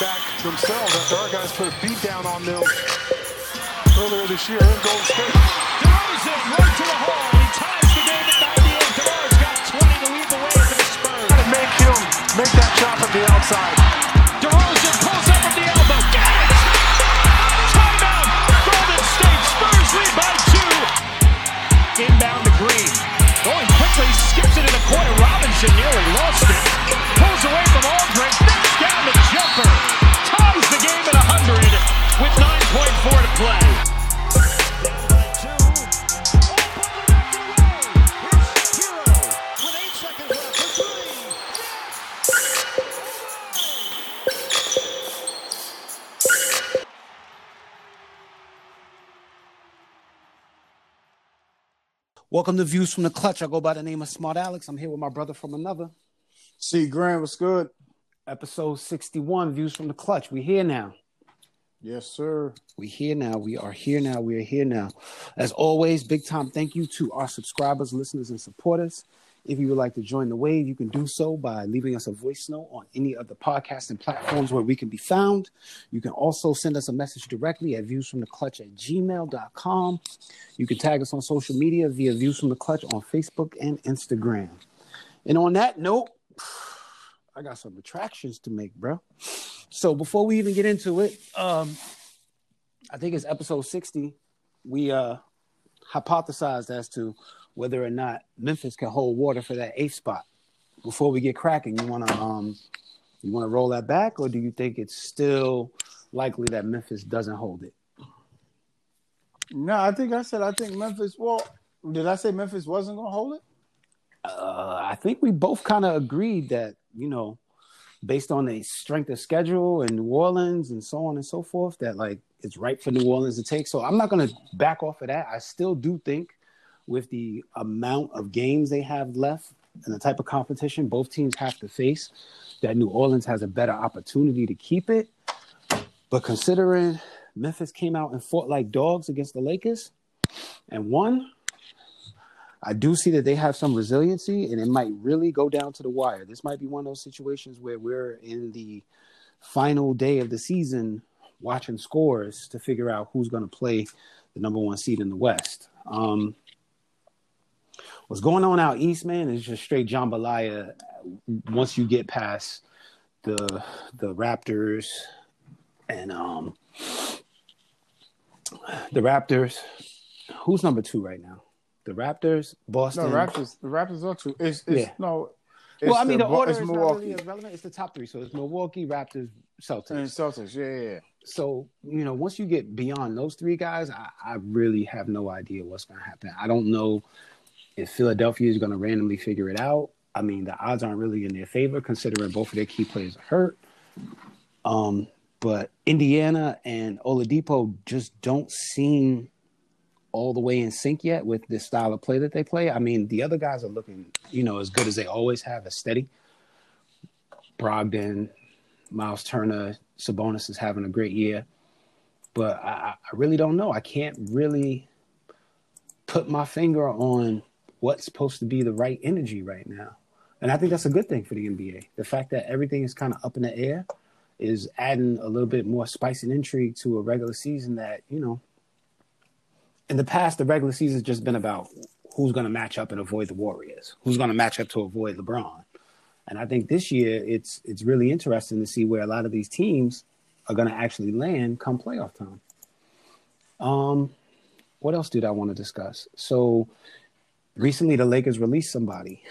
back themselves after our guys put a beat down on them earlier this year in Golden State. DeRozan right to the hole. He ties the game at 98. DeMar's got 20 to lead the way for the Spurs. Gotta make him make that shot from the outside. DeRozan pulls up from the elbow. Got it! Timeout! Golden State Spurs lead by two. Inbound to Green. Going quickly, skips it in the corner. Robinson nearly lost it. Pulls away from Aldridge. Welcome to Views from the Clutch. I go by the name of Smart Alex. I'm here with my brother from another. See, Grant, what's good? Episode 61, Views from the Clutch. We here now. Yes, sir. We here now. We are here now. We are here now. As always, big time thank you to our subscribers, listeners, and supporters. If you would like to join the wave, you can do so by leaving us a voice note on any of the podcasting platforms where we can be found. You can also send us a message directly at viewsfromtheclutch at gmail.com. You can tag us on social media via Views from the Clutch on Facebook and Instagram. And on that note, I got some attractions to make, bro. So before we even get into it, um, I think it's episode 60. We uh hypothesized as to whether or not Memphis can hold water for that eighth spot. Before we get cracking, you wanna um you wanna roll that back, or do you think it's still likely that Memphis doesn't hold it? No, I think I said I think Memphis. Well, did I say Memphis wasn't gonna hold it? Uh, I think we both kind of agreed that you know, based on the strength of schedule and New Orleans and so on and so forth, that like it's right for New Orleans to take. So I'm not going to back off of that. I still do think, with the amount of games they have left and the type of competition both teams have to face, that New Orleans has a better opportunity to keep it. But considering Memphis came out and fought like dogs against the Lakers and won, I do see that they have some resiliency and it might really go down to the wire. This might be one of those situations where we're in the final day of the season watching scores to figure out who's going to play the number one seed in the West. Um, what's going on out east, man, is just straight jambalaya. Once you get past the the Raptors and um the Raptors, who's number two right now? The Raptors, Boston. No, Raptors. The Raptors are two. It's, it's Yeah. no. It's well, I mean, the, Bo- order is not Milwaukee really relevant. It's the top three. So it's Milwaukee, Raptors, Celtics. and Celtics. Yeah, yeah, yeah. so you know once you get beyond those three guys I, I really have no idea what's going to happen i don't know if philadelphia is going to randomly figure it out i mean the odds aren't really in their favor considering both of their key players are hurt. Um, but indiana and oladipo just don't seem all the way in sync yet with this style of play that they play. I mean the other guys are looking you know as good as they always have as steady. Brogdon Myles Turner, Sabonis is having a great year, but I, I really don't know. I can't really put my finger on what's supposed to be the right energy right now, and I think that's a good thing for the NBA. The fact that everything is kind of up in the air is adding a little bit more spice and intrigue to a regular season that you know. In the past, the regular season has just been about who's going to match up and avoid the Warriors, who's going to match up to avoid LeBron. And I think this year it's it's really interesting to see where a lot of these teams are going to actually land come playoff time. Um, what else did I want to discuss? So recently, the Lakers released somebody,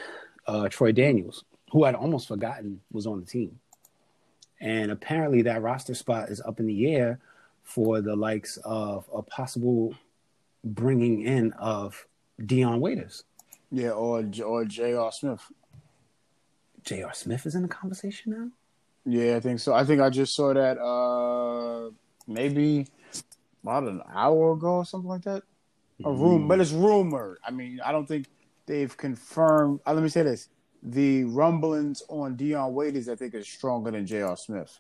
uh, Troy Daniels, who I'd almost forgotten was on the team, and apparently that roster spot is up in the air for the likes of a possible bringing in of Dion Waiters. Yeah, or or J.R. Smith. J.R. Smith is in the conversation now. Yeah, I think so. I think I just saw that uh maybe about an hour ago or something like that. A room, but it's rumored. I mean, I don't think they've confirmed. Uh, let me say this: the rumblings on Dion Waiters, I think, is stronger than J.R. Smith.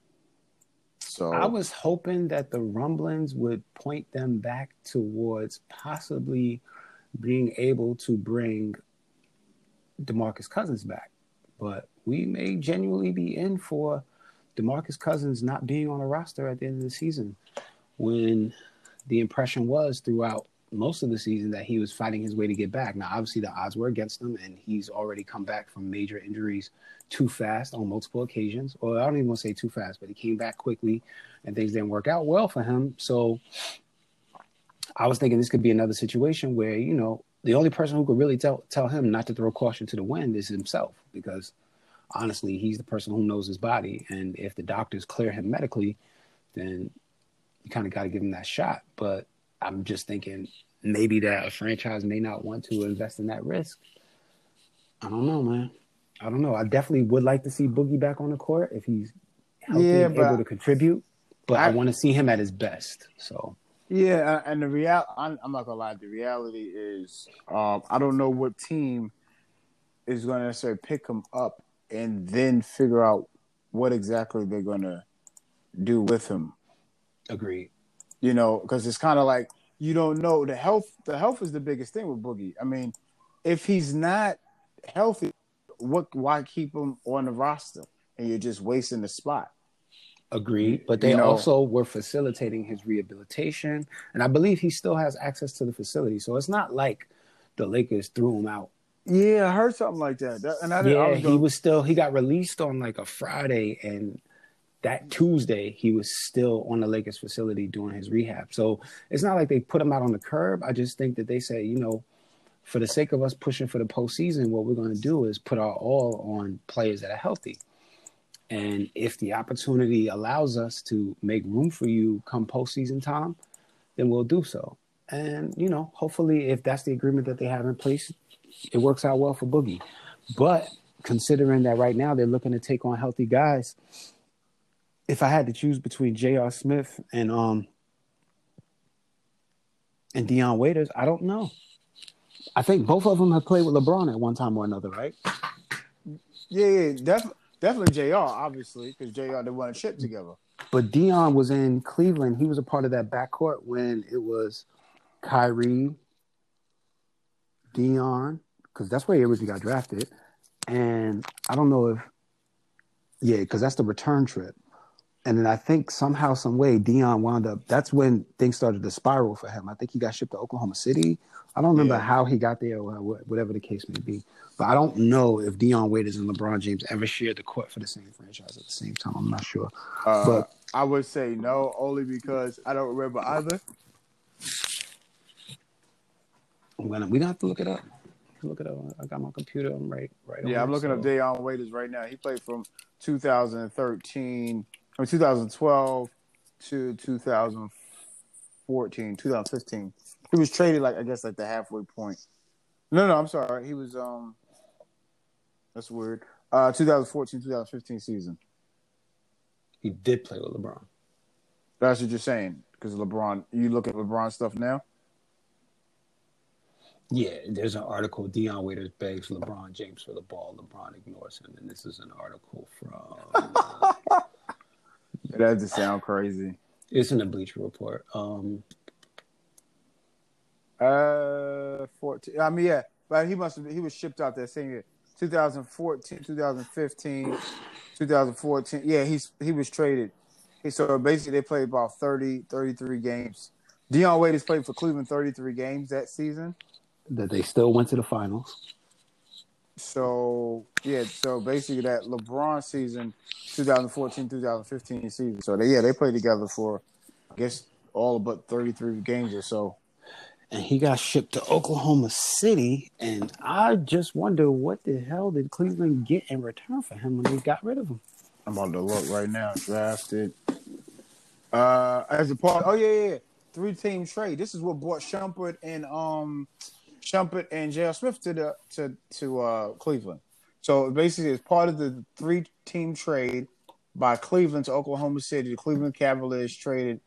So I was hoping that the rumblings would point them back towards possibly being able to bring DeMarcus Cousins back. But we may genuinely be in for DeMarcus Cousins not being on a roster at the end of the season when the impression was throughout most of the season that he was fighting his way to get back. Now, obviously, the odds were against him, and he's already come back from major injuries too fast on multiple occasions. Or I don't even want to say too fast, but he came back quickly, and things didn't work out well for him. So I was thinking this could be another situation where you know the only person who could really tell tell him not to throw caution to the wind is himself, because honestly, he's the person who knows his body, and if the doctors clear him medically, then you kind of got to give him that shot. But I'm just thinking maybe that a franchise may not want to invest in that risk. I don't know, man. I don't know. I definitely would like to see Boogie back on the court if he's healthy Yeah, and able to contribute. But I, I- want to see him at his best. So Yeah, uh, and the real I'm, I'm not gonna lie. The reality is, um, I don't know what team is going to necessarily pick him up and then figure out what exactly they're going to do with him. agreed. You know, because it's kind of like you don't know the health. The health is the biggest thing with Boogie. I mean, if he's not healthy, what? Why keep him on the roster? And you're just wasting the spot. Agreed. But they You know- also were facilitating his rehabilitation. And I believe he still has access to the facility. So it's not like the Lakers threw him out. Yeah, I heard something like that. That- and I, didn't- I Yeah, was he gonna- was still he got released on like a Friday and that Tuesday he was still on the Lakers facility doing his rehab. So it's not like they put him out on the curb. I just think that they say, you know, for the sake of us pushing for the postseason, what we're going to do is put our all on players that are healthy. And if the opportunity allows us to make room for you come postseason time, then we'll do so. And you know, hopefully, if that's the agreement that they have in place, it works out well for Boogie. But considering that right now they're looking to take on healthy guys, if I had to choose between J.R. Smith and um and Dion Waiters, I don't know. I think both of them have played with LeBron at one time or another, right? Yeah, yeah, def- definitely J.R. Obviously, because J.R. they won a chip together. But Dion was in Cleveland. He was a part of that backcourt when it was Kyrie, Dion, because that's where he originally got drafted. And I don't know if, yeah, because that's the return trip. And then I think somehow, some way, Dion wound up. That's when things started to spiral for him. I think he got shipped to Oklahoma City. I don't remember Yeah. how he got there, or whatever the case may be. But I don't know if Dion Waiters and LeBron James ever shared the court for the same franchise at the same time. I'm not sure. Uh, But- I would say no, only because I don't remember either. Gonna we gonna have to look it up. Look it up. I got my computer. I'm right, right. Yeah, I'm looking so- up Dion Waiters right now. He played from 2013, I mean 2012 to 2014, 2015. He was traded like I guess like the halfway point. No, no, I'm sorry. He was um. That's weird. Uh, 2014, 2015 season. He did play with LeBron. That's what you're saying. Because LeBron, you look at LeBron stuff now. Yeah, there's an article. Dion Waiters begs LeBron James for the ball. LeBron ignores him, and this is an article from. That just sound crazy. it's in the Bleacher Report. Um, Uh, 14. I mean, yeah, but he must have. He was shipped out that same year, 2014, 2015, 2014. Yeah, he's he was traded. He so basically they played about 30, 33 games. Dion Waiters played for Cleveland 33 games that season. that they still went to the finals. So yeah, so basically that LeBron season, 2014, 2015 season. So they, yeah, they played together for, I guess, all but 33 games or so. And he got shipped to Oklahoma City, and I just wonder what the hell did Cleveland get in return for him when they got rid of him? I'm about to look right now. Drafted. Uh, as a part. Oh yeah, yeah, yeah. Three team trade. This is what brought Shumpert and um, Shumpert and J.R. Smith to the to to uh Cleveland. So basically, it's part of the three team trade by Cleveland to Oklahoma City. The Cleveland Cavaliers traded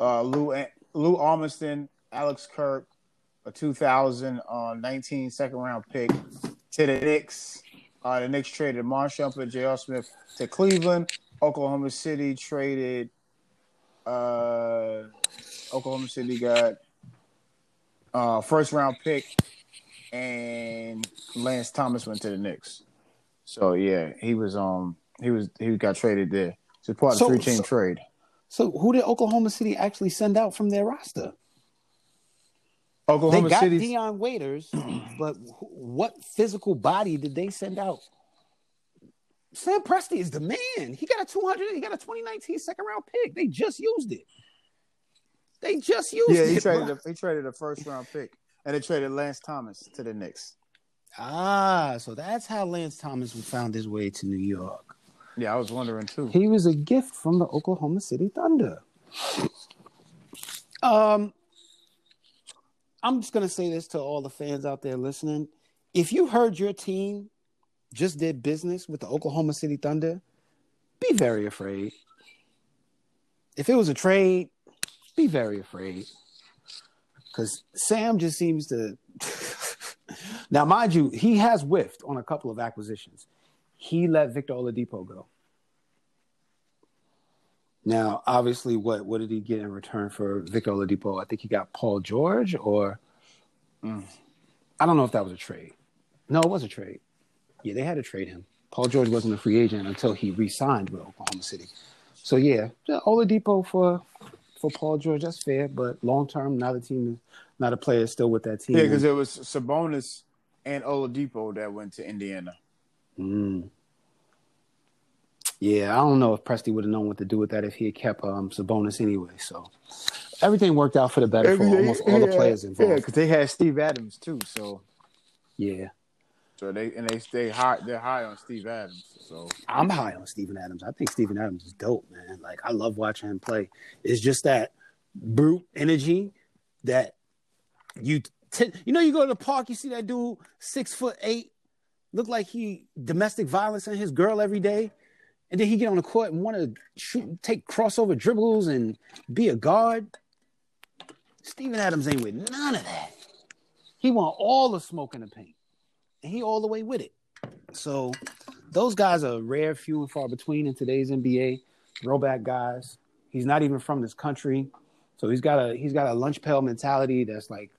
uh Lou Lou Amundson, Alex Kirk, a 2019 second round pick to the Knicks. Uh, the Knicks traded Mon Shumpert, J.R. Smith to Cleveland. Oklahoma City traded. Uh, Oklahoma City got uh, first round pick, and Lance Thomas went to the Knicks. So yeah, he was um he was he got traded there. It's a part of So- three chain so- trade. So who did Oklahoma City actually send out from their roster? Oklahoma they got City. Dion Waiters, but what physical body did they send out? Sam Presti is the man. He got a 200, he got a 2019 second round pick. They just used it. They just used yeah, he it. traded. bro. A, he traded a first round pick, and they traded Lance Thomas to the Knicks. Ah, so that's how Lance Thomas found his way to New York. Yeah, I was wondering too. He was a gift from the Oklahoma City Thunder. Um, I'm just gonna say this to all the fans out there listening: if you heard your team just did business with the Oklahoma City Thunder, be very afraid. If it was a trade, be very afraid. Because Sam just seems to. now, mind you, he has whiffed on a couple of acquisitions he let Victor Oladipo go. Now, obviously, what what did he get in return for Victor Oladipo? I think he got Paul George, or mm, I don't know if that was a trade. No, it was a trade. Yeah, they had to trade him. Paul George wasn't a free agent until he re-signed with Oklahoma City. So yeah, Oladipo for for Paul George, that's fair. But long term, now the team is not a player still with that team. Yeah, because it was Sabonis and Oladipo that went to Indiana. Mm. Yeah, I don't know if Presti would have known what to do with that if he had kept um, Sabonis anyway. So everything worked out for the better for almost all the players involved. Yeah, because they had Steve Adams too. So, Yeah, so they and they stay high. They're high on Steve Adams. So I'm high on Steven Adams. I think Steven Adams is dope, man. Like I love watching him play. It's just that brute energy that you t- you know you go to the park, you see that dude six foot eight, look like he domestic violence on his girl every day, and then he get on the court and want to shoot, take crossover dribbles and be a guard. Steven Adams ain't with none of that. He want all the smoke in the paint, he all the way with it. So those guys are rare, few and far between in today's NBA. Throwback guys. He's not even from this country, so he's got a he's got a lunch pail mentality that's like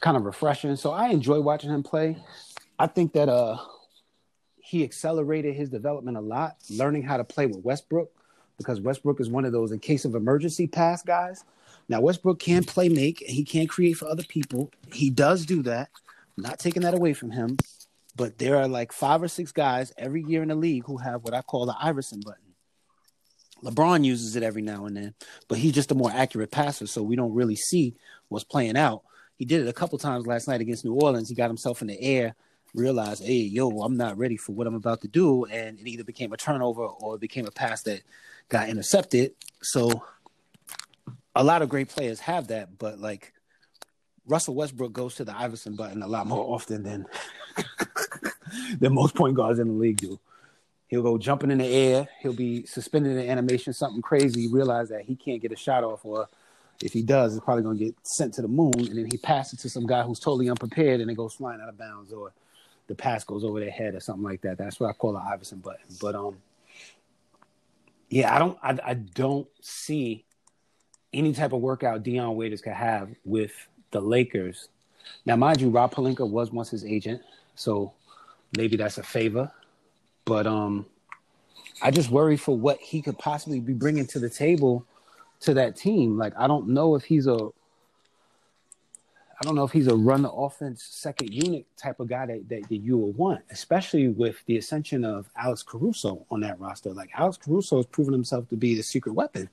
kind of refreshing. So I enjoy watching him play. I think that uh he accelerated his development a lot, learning how to play with Westbrook because Westbrook is one of those in case of emergency pass guys. Now Westbrook can play make and he can create for other people. He does do that. Not taking that away from him. But there are like five or six guys every year in the league who have what I call the Iverson button. LeBron uses it every now and then, but he's just a more accurate passer, so we don't really see what's playing out. He did it a couple times last night against New Orleans. He got himself in the air, realized, hey, yo, I'm not ready for what I'm about to do. And it either became a turnover or it became a pass that got intercepted. So a lot of great players have that, but like Russell Westbrook goes to the Iverson button a lot more often than than most point guards in the league do. He'll go jumping in the air. He'll be suspended in animation, something crazy. Realize that he can't get a shot off, or if he does, it's probably going to get sent to the moon. And then he passes it to some guy who's totally unprepared, and it goes flying out of bounds, or the pass goes over their head, or something like that. That's what I call the Iverson button. But um, yeah, I don't, I, I don't see any type of workout Dion Waiters could have with the Lakers. Now, mind you, Rob Pelinka was once his agent, so maybe that's a favor. But um, I just worry for what he could possibly be bringing to the table to that team. Like, I don't know if he's a, I don't know if he's a run the offense second unit type of guy that, that, that you would want, especially with the ascension of Alex Caruso on that roster. Like Alex Caruso has proven himself to be the secret weapon.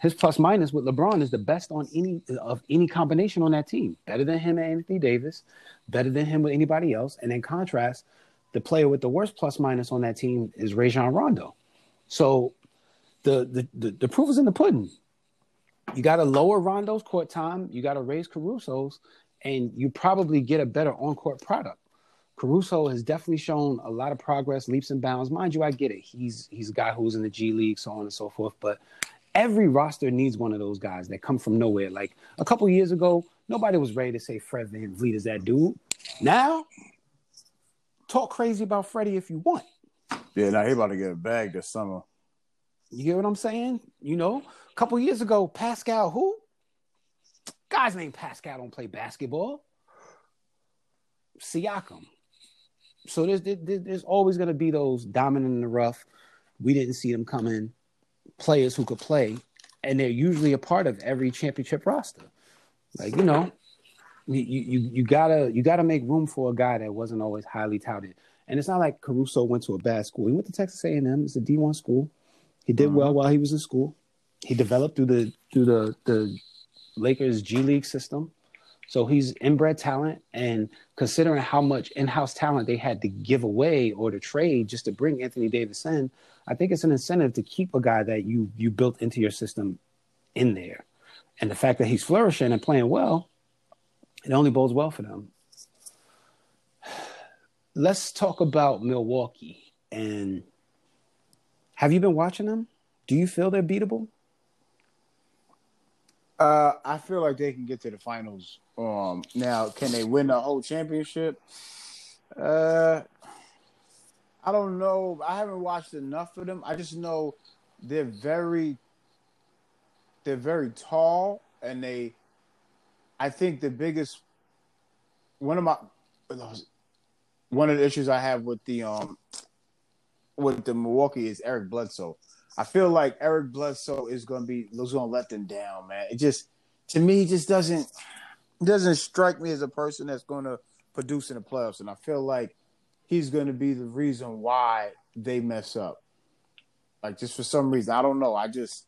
His plus minus with LeBron is the best on any of any combination on that team. Better than him and Anthony Davis, better than him with anybody else. And in contrast, the player with the worst plus minus on that team is Rajon Rondo. So the the the, the proof is in the pudding. You got to lower Rondo's court time. You got to raise Caruso's, and you probably get a better on court product. Caruso has definitely shown a lot of progress, leaps and bounds. Mind you, I get it. He's he's a guy who's in the G League, so on and so forth. But every roster needs one of those guys that come from nowhere. Like a couple years ago, nobody was ready to say Fred VanVleet is that dude. Now, talk crazy about Freddie if you want. yeah, now he about to get a bag this summer. You get what I'm saying? You know, a couple years ago, Pascal, who? Guys named Pascal don't play basketball. Siakam. So there's there's always going to be those dominant in the rough. We didn't see them coming. players who could play, and they're usually a part of every championship roster. Like you know, you you you gotta you gotta make room for a guy that wasn't always highly touted. And it's not like Caruso went to a bad school. He went to Texas A&M. It's a D1 school. He did mm-hmm. well while he was in school. He developed through the through the the Lakers G League system. So he's inbred talent, and considering how much in-house talent they had to give away or to trade just to bring Anthony Davis in, I think it's an incentive to keep a guy that you you built into your system in there. And the fact that he's flourishing and playing well, it only bodes well for them. Let's talk about Milwaukee. And have you been watching them? Do you feel they're beatable? Uh, I feel like they can get to the finals. Um, now, can they win the whole championship? Uh, I don't know. I haven't watched enough of them. I just know they're very, they're very tall, and they. I think the biggest, one of my, one of the issues I have with the um, with the Milwaukee is Eric Bledsoe. I feel like Eric Bledsoe is going to be is going to let them down, man. It just to me just doesn't doesn't strike me as a person that's going to produce in the playoffs, and I feel like he's going to be the reason why they mess up. Like just for some reason, I don't know. I just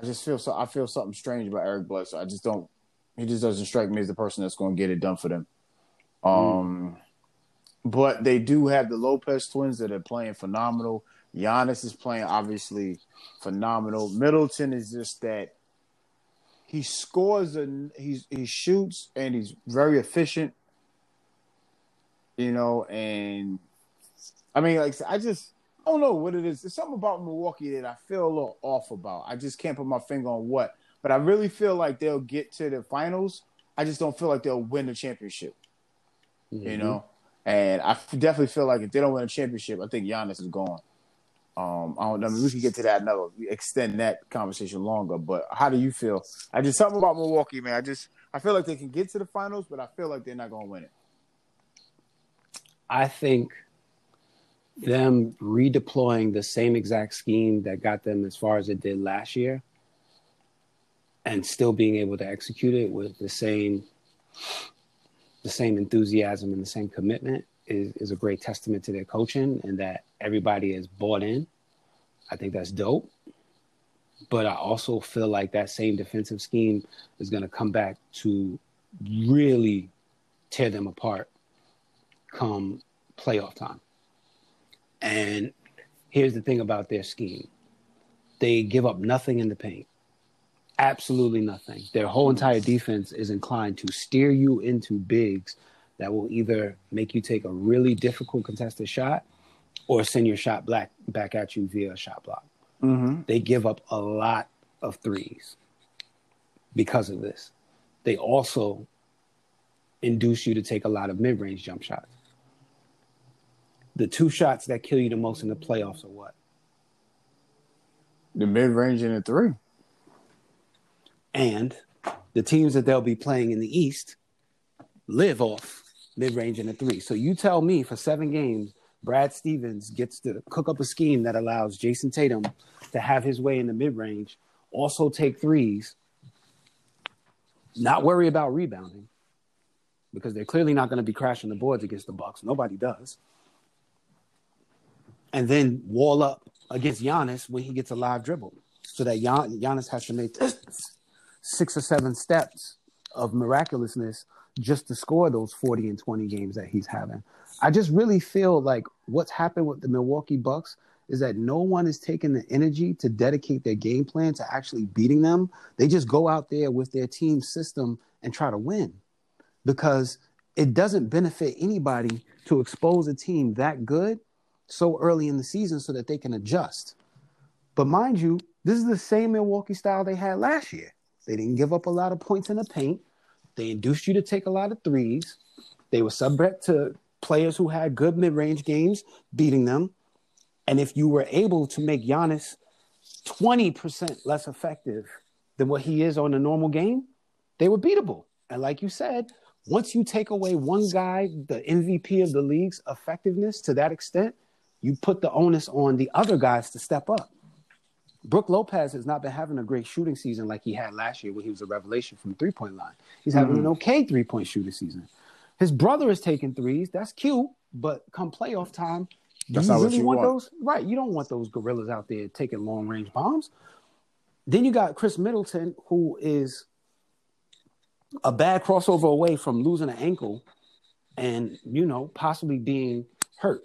I just feel so I feel something strange about Eric Bledsoe. I just don't. He just doesn't strike me as the person that's going to get it done for them. Um, mm. But they do have the Lopez twins that are playing phenomenal. Giannis is playing obviously phenomenal. Middleton is just that he scores and he's he shoots and he's very efficient. You know, and I mean, like I just I don't know what it is. There's something about Milwaukee that I feel a little off about. I just can't put my finger on what, but I really feel like they'll get to the finals. I just don't feel like they'll win the championship. Mm-hmm. You know, and I definitely feel like if they don't win a championship, I think Giannis is gone. Um, I don't I mean, we can get to that another, extend that conversation longer. But how do you feel? I just something about Milwaukee, man. I just I feel like they can get to the finals, but I feel like they're not going to win it. I think them redeploying the same exact scheme that got them as far as it did last year, and still being able to execute it with the same the same enthusiasm and the same commitment is, is a great testament to their coaching and that everybody is bought in. I think that's dope. But I also feel like that same defensive scheme is going to come back to really tear them apart come playoff time. And here's the thing about their scheme they give up nothing in the paint. Absolutely nothing. Their whole entire defense is inclined to steer you into bigs that will either make you take a really difficult contested shot or send your shot back back at you via a shot block. Mm-hmm. They give up a lot of threes because of this. They also induce you to take a lot of mid range jump shots. The two shots that kill you the most in the playoffs are what? The mid range and the three. And the teams that they'll be playing in the East live off mid range and a three. So you tell me for seven games, Brad Stevens gets to cook up a scheme that allows Jayson Tatum to have his way in the mid range, also take threes, not worry about rebounding because they're clearly not going to be crashing the boards against the Bucks. Nobody does. And then wall up against Giannis when he gets a live dribble, so that Gian- Giannis has to make six or seven steps of miraculousness just to score those 40 and 20 games that he's having. I just really feel like what's happened with the Milwaukee Bucks is that no one is taking the energy to dedicate their game plan to actually beating them. They just go out there with their team system and try to win because it doesn't benefit anybody to expose a team that good so early in the season so that they can adjust. But mind you, this is the same Milwaukee style they had last year. They didn't give up a lot of points in the paint. They induced you to take a lot of threes. They were subject to players who had good mid range games beating them. And if you were able to make Giannis 20% less effective than what he is on a normal game, they were beatable. And like you said, once you take away one guy, the MVP of the league's effectiveness to that extent, you put the onus on the other guys to step up. Brooke Lopez has not been having a great shooting season like he had last year when he was a revelation from three point line. He's having an mm-hmm. okay three point shooting season. His brother is taking threes. That's cute, but come playoff time, That's you really you want, want. those? Right, you don't want those gorillas out there taking long range bombs. Then you got Khris Middleton, who is a bad crossover away from losing an ankle and you know possibly being hurt.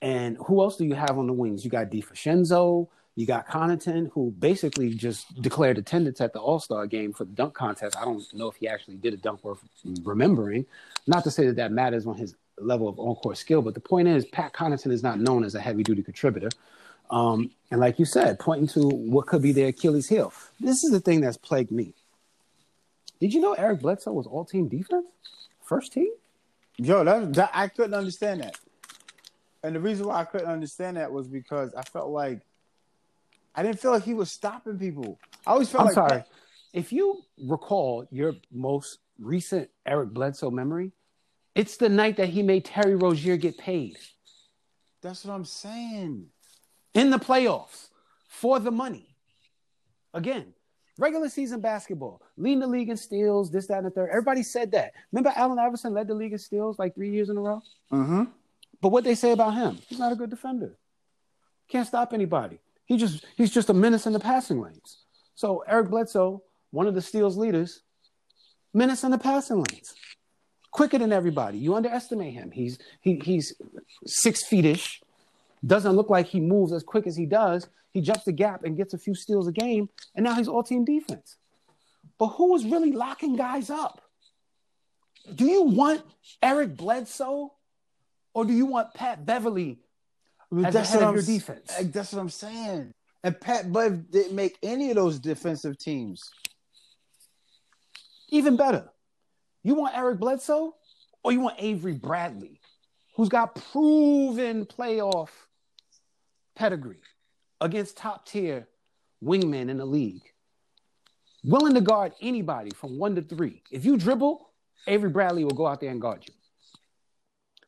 And who else do you have on the wings? You got DiVincenzo, you got Connaughton, who basically just declared attendance at the All Star game for the dunk contest. I don't know if he actually did a dunk worth remembering. Not to say that that matters on his level of on court skill, but the point is, Pat Connaughton is not known as a heavy duty contributor. Um, and like you said, pointing to what could be their Achilles heel. This is the thing that's plagued me. Did you know Eric Bledsoe was all team defense? First team? Yo, that, that I couldn't understand that. And the reason why I couldn't understand that was because I felt like I didn't feel like he was stopping people. I always felt I'm like sorry. If you recall your most recent Eric Bledsoe memory, it's the night that he made Terry Rozier get paid That's what I'm saying. in the playoffs for the money. Again, regular season basketball, leading the league in steals, this, that, and the third. Everybody said that. Remember Allen Iverson led the league in steals like three years in a row? Mm-hmm. But what they say about him, he's not a good defender. Can't stop anybody. He just he's just a menace in the passing lanes. So Eric Bledsoe, one of the steals leaders, menace in the passing lanes. Quicker than everybody. You underestimate him. He's he he's six feet ish. Doesn't look like he moves as quick as he does. He jumps the gap and gets a few steals a game, and now he's all team defense. But who is really locking guys up? Do you want Eric Bledsoe or do you want Pat Beverley as the head of your defense? Eh, that's what I'm saying. And Pat Bev didn't make any of those defensive teams. Even better, you want Eric Bledsoe or you want Avery Bradley, who's got proven playoff pedigree against top tier wingmen in the league, willing to guard anybody from one to three. If you dribble, Avery Bradley will go out there and guard you.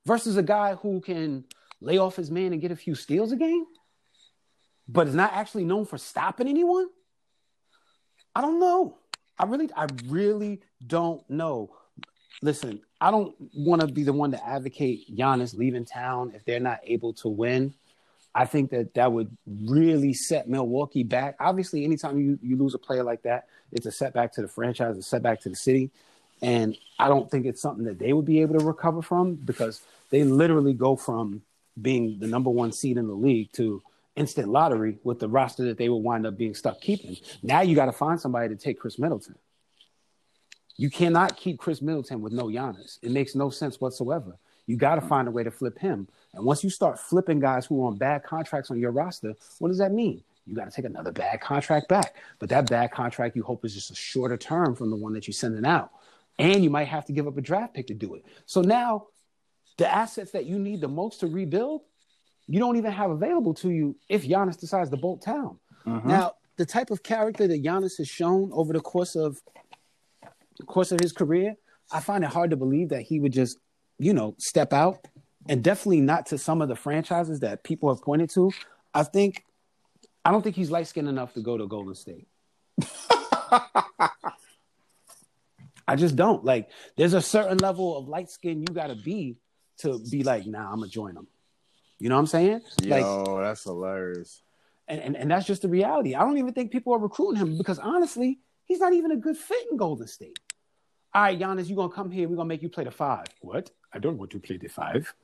Versus a guy who can lay off his man and get a few steals a game, but is not actually known for stopping anyone. I don't know. I really, I really don't know. Listen, I don't want to be the one to advocate Giannis leaving town if they're not able to win. I think that that would really set Milwaukee back. Obviously, anytime you, you lose a player like that, it's a setback to the franchise, a setback to the city. And I don't think it's something that they would be able to recover from because they literally go from being the number one seed in the league to instant lottery with the roster that they will wind up being stuck keeping. Now you got to find somebody to take Khris Middleton. You cannot keep Khris Middleton with no Giannis. It makes no sense whatsoever. You got to mm. find a way to flip him. And once you start flipping guys who are on bad contracts on your roster, what does that mean? You got to take another bad contract back. But that bad contract you hope is just a shorter term from the one that you're sending out. And you might have to give up a draft pick to do it. So now the assets that you need the most to rebuild, you don't even have available to you if Giannis decides to bolt town. Mm-hmm. Now, the type of character that Giannis has shown over the course of the course of his career, I find it hard to believe that he would just, you know, step out and definitely not to some of the franchises that people have pointed to. I think I don't think he's light skinned enough to go to Golden State. I just don't. Like, there's a certain level of light skin you gotta be to be like, nah, I'm gonna join them. You know what I'm saying? Like Yo, that's hilarious. and, and, and that's just the reality. I don't even think people are recruiting him because honestly, he's not even a good fit in Golden State. All right, Giannis, you're gonna come here, we're gonna make you play the five. What? I don't want to play the five.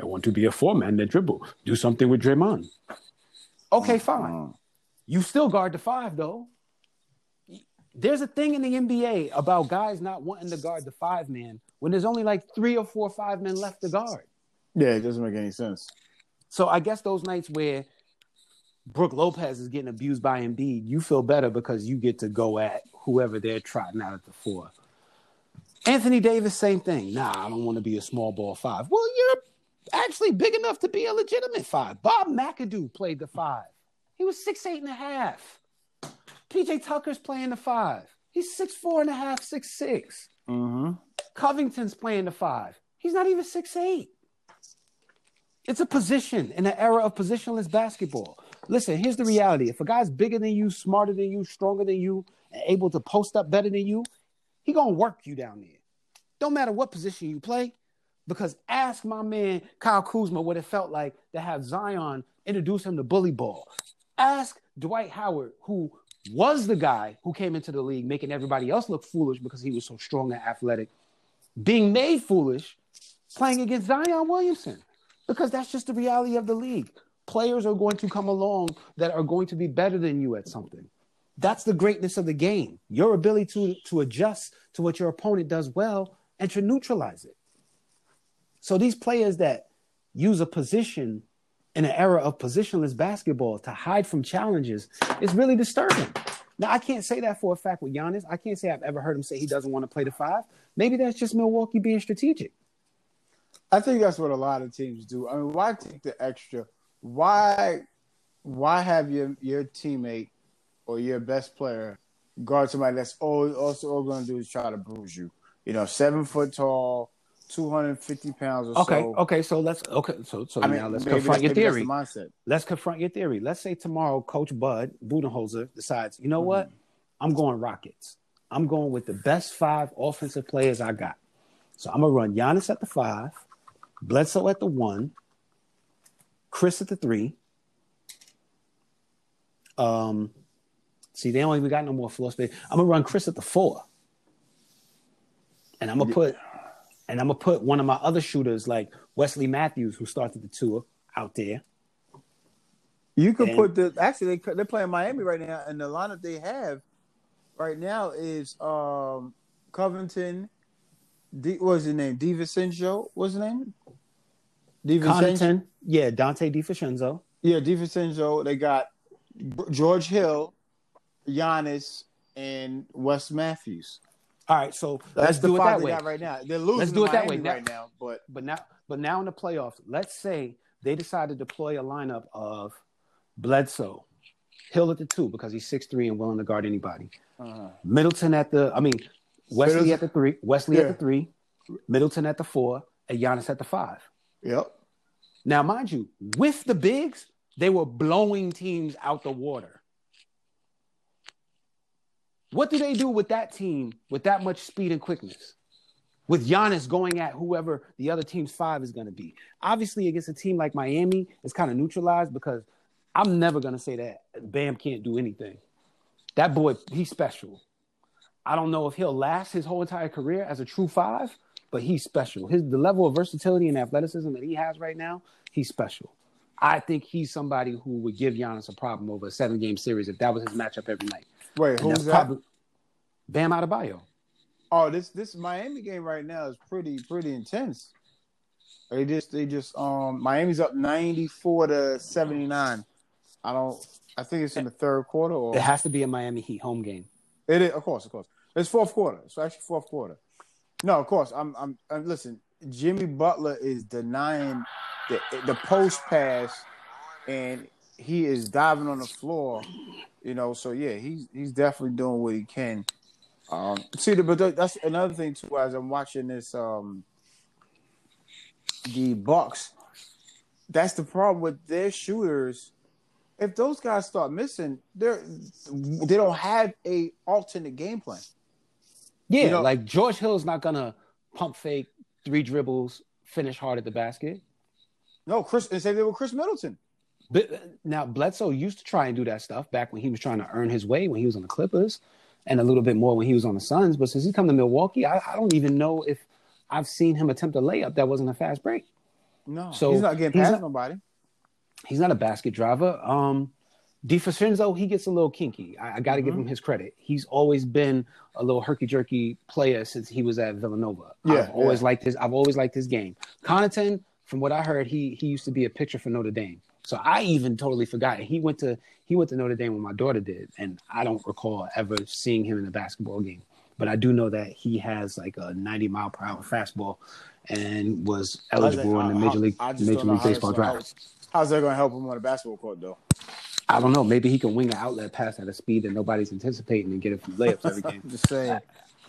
I want to be a four man that dribble. Do something with Draymond. Okay, fine. Mm-hmm. You still guard the five though. There's a thing in the NBA about guys not wanting to guard the five man when there's only like three or four five men left to guard. Yeah, it doesn't make any sense. So I guess those nights where Brooke Lopez is getting abused by Embiid, you feel better because you get to go at whoever they're trotting out at the four. Anthony Davis, same thing. Nah, I don't want to be a small ball five. Well, you're actually big enough to be a legitimate five. Bob McAdoo played the five. He was six eight and a half. PJ Tucker's playing the five. He's six four and a half, six six. Mm-hmm. Covington's playing the five. He's not even six eight. It's a position in an era of positionless basketball. listen, here's the reality. If a guy's bigger than you, smarter than you, stronger than you, and able to post up better than you, he gonna work you down there. Don't matter what position you play, because ask my man Kyle Kuzma what it felt like to have Zion introduce him to bully ball. Ask Dwight Howard, who was the guy who came into the league making everybody else look foolish because he was so strong and athletic, being made foolish playing against Zion Williamson. Because that's just the reality of the league. Players are going to come along that are going to be better than you at something. That's the greatness of the game. Your ability to, to adjust to what your opponent does well and to neutralize it. So these players that use a position in an era of positionless basketball to hide from challenges is really disturbing. Now, I can't say that for a fact with Giannis. I can't say I've ever heard him say he doesn't want to play the five. Maybe that's just Milwaukee being strategic. I think that's what a lot of teams do. I mean, why take the extra? Why, why have your your teammate or your best player guard somebody that's all also all going to do is try to bruise you? You know, seven foot tall, two hundred fifty pounds or Okay, so. okay. Okay. So let's okay. So so I mean, now let's confront your theory. the. Let's confront your theory. Let's say tomorrow, Coach Bud Budenholzer decides, you know what? Mm-hmm. I'm going Rockets. I'm going with the best five offensive players I got. So I'm gonna run Giannis at the five, Bledsoe at the one, Khris at the three. Um, see, they don't even got no more floor space. I'm gonna run Khris at the four, and I'm gonna put, and I'm gonna put one of my other shooters like Wesley Matthews, who started the tour, out there. You could And- put the actually they they're playing Miami right now, and the lineup they have right now is um Covington. D, what's his name? DiVincenzo. What's his name? DiVincenzo. Yeah, Donte DiVincenzo. Yeah, DiVincenzo. They got George Hill, Giannis, and Wes Matthews. All right, so let's do it that way. right now. They're losing Let's do it that way. Now- right now, but But now, but now in the playoffs, let's say they decide to deploy a lineup of Bledsoe, Hill at the two because he's six three and willing to guard anybody. Uh-huh. Middleton at the, I mean, Wesley Middleton- at the three, Wesley Yeah. at the three, Middleton at the four, and Giannis at the five. yep. Now, mind you, with the bigs, they were blowing teams out the water. What do they do with that team with that much speed and quickness? With Giannis going at whoever the other team's five is going to be. Obviously, against a team like Miami, it's kind of neutralized because I'm never going to say that Bam can't do anything. That boy, he's special. I don't know if he'll last his whole entire career as a true five, but he's special. His the level of versatility and athleticism that he has right now, he's special. I think he's somebody who would give Giannis a problem over a seven game series if that was his matchup every night. Wait, And who's that? probably- Bam Adebayo. Oh, this this Miami game right now is pretty pretty intense. They just they just um Miami's up ninety four to seventy nine. I don't. I think it's in the third quarter or It has to be a Miami Heat home game. it is. Of course, of course. It's fourth quarter. It's actually fourth quarter. No, of course. I'm. I'm. I'm listen. Jimmy Butler is denying the the post pass, and he is diving on the floor. You know. So yeah, he's he's definitely doing what he can. Um, see, the- but that's another thing too. As I'm watching this, um, the Bucks, that's the problem with their shooters. If those guys start missing, they're they don't have a alternate game plan. Yeah, You know- like George Hill's not gonna pump fake, three dribbles, finish hard at the basket. No, Khris, and say they were Khris Middleton. But uh, now Bledsoe used to try and do that stuff back when he was trying to earn his way when he was on the Clippers, and a little bit more when he was on the Suns. But since he come to Milwaukee, I, I don't even know if I've seen him attempt a layup that wasn't a fast break. No, So, he's not getting he's past not- nobody. He's not a basket driver. Um, DiVincenzo, he gets a little kinky. I, I got to give him his credit. He's always been a little herky jerky player since he was at Villanova. Yeah, I've always yeah. liked his. I've always liked his game. Connaughton, from what I heard, he he used to be a pitcher for Notre Dame. So I even totally forgot. He went to he went to Notre Dame when my daughter did, and I don't recall ever seeing him in a basketball game. But I do know that he has like a 90 mile per hour fastball, and was eligible in the major league major league baseball draft. How's that going to help him on a basketball court, though? I don't know. Maybe he can wing an outlet pass at a speed that nobody's anticipating and get a few layups every game. Just saying.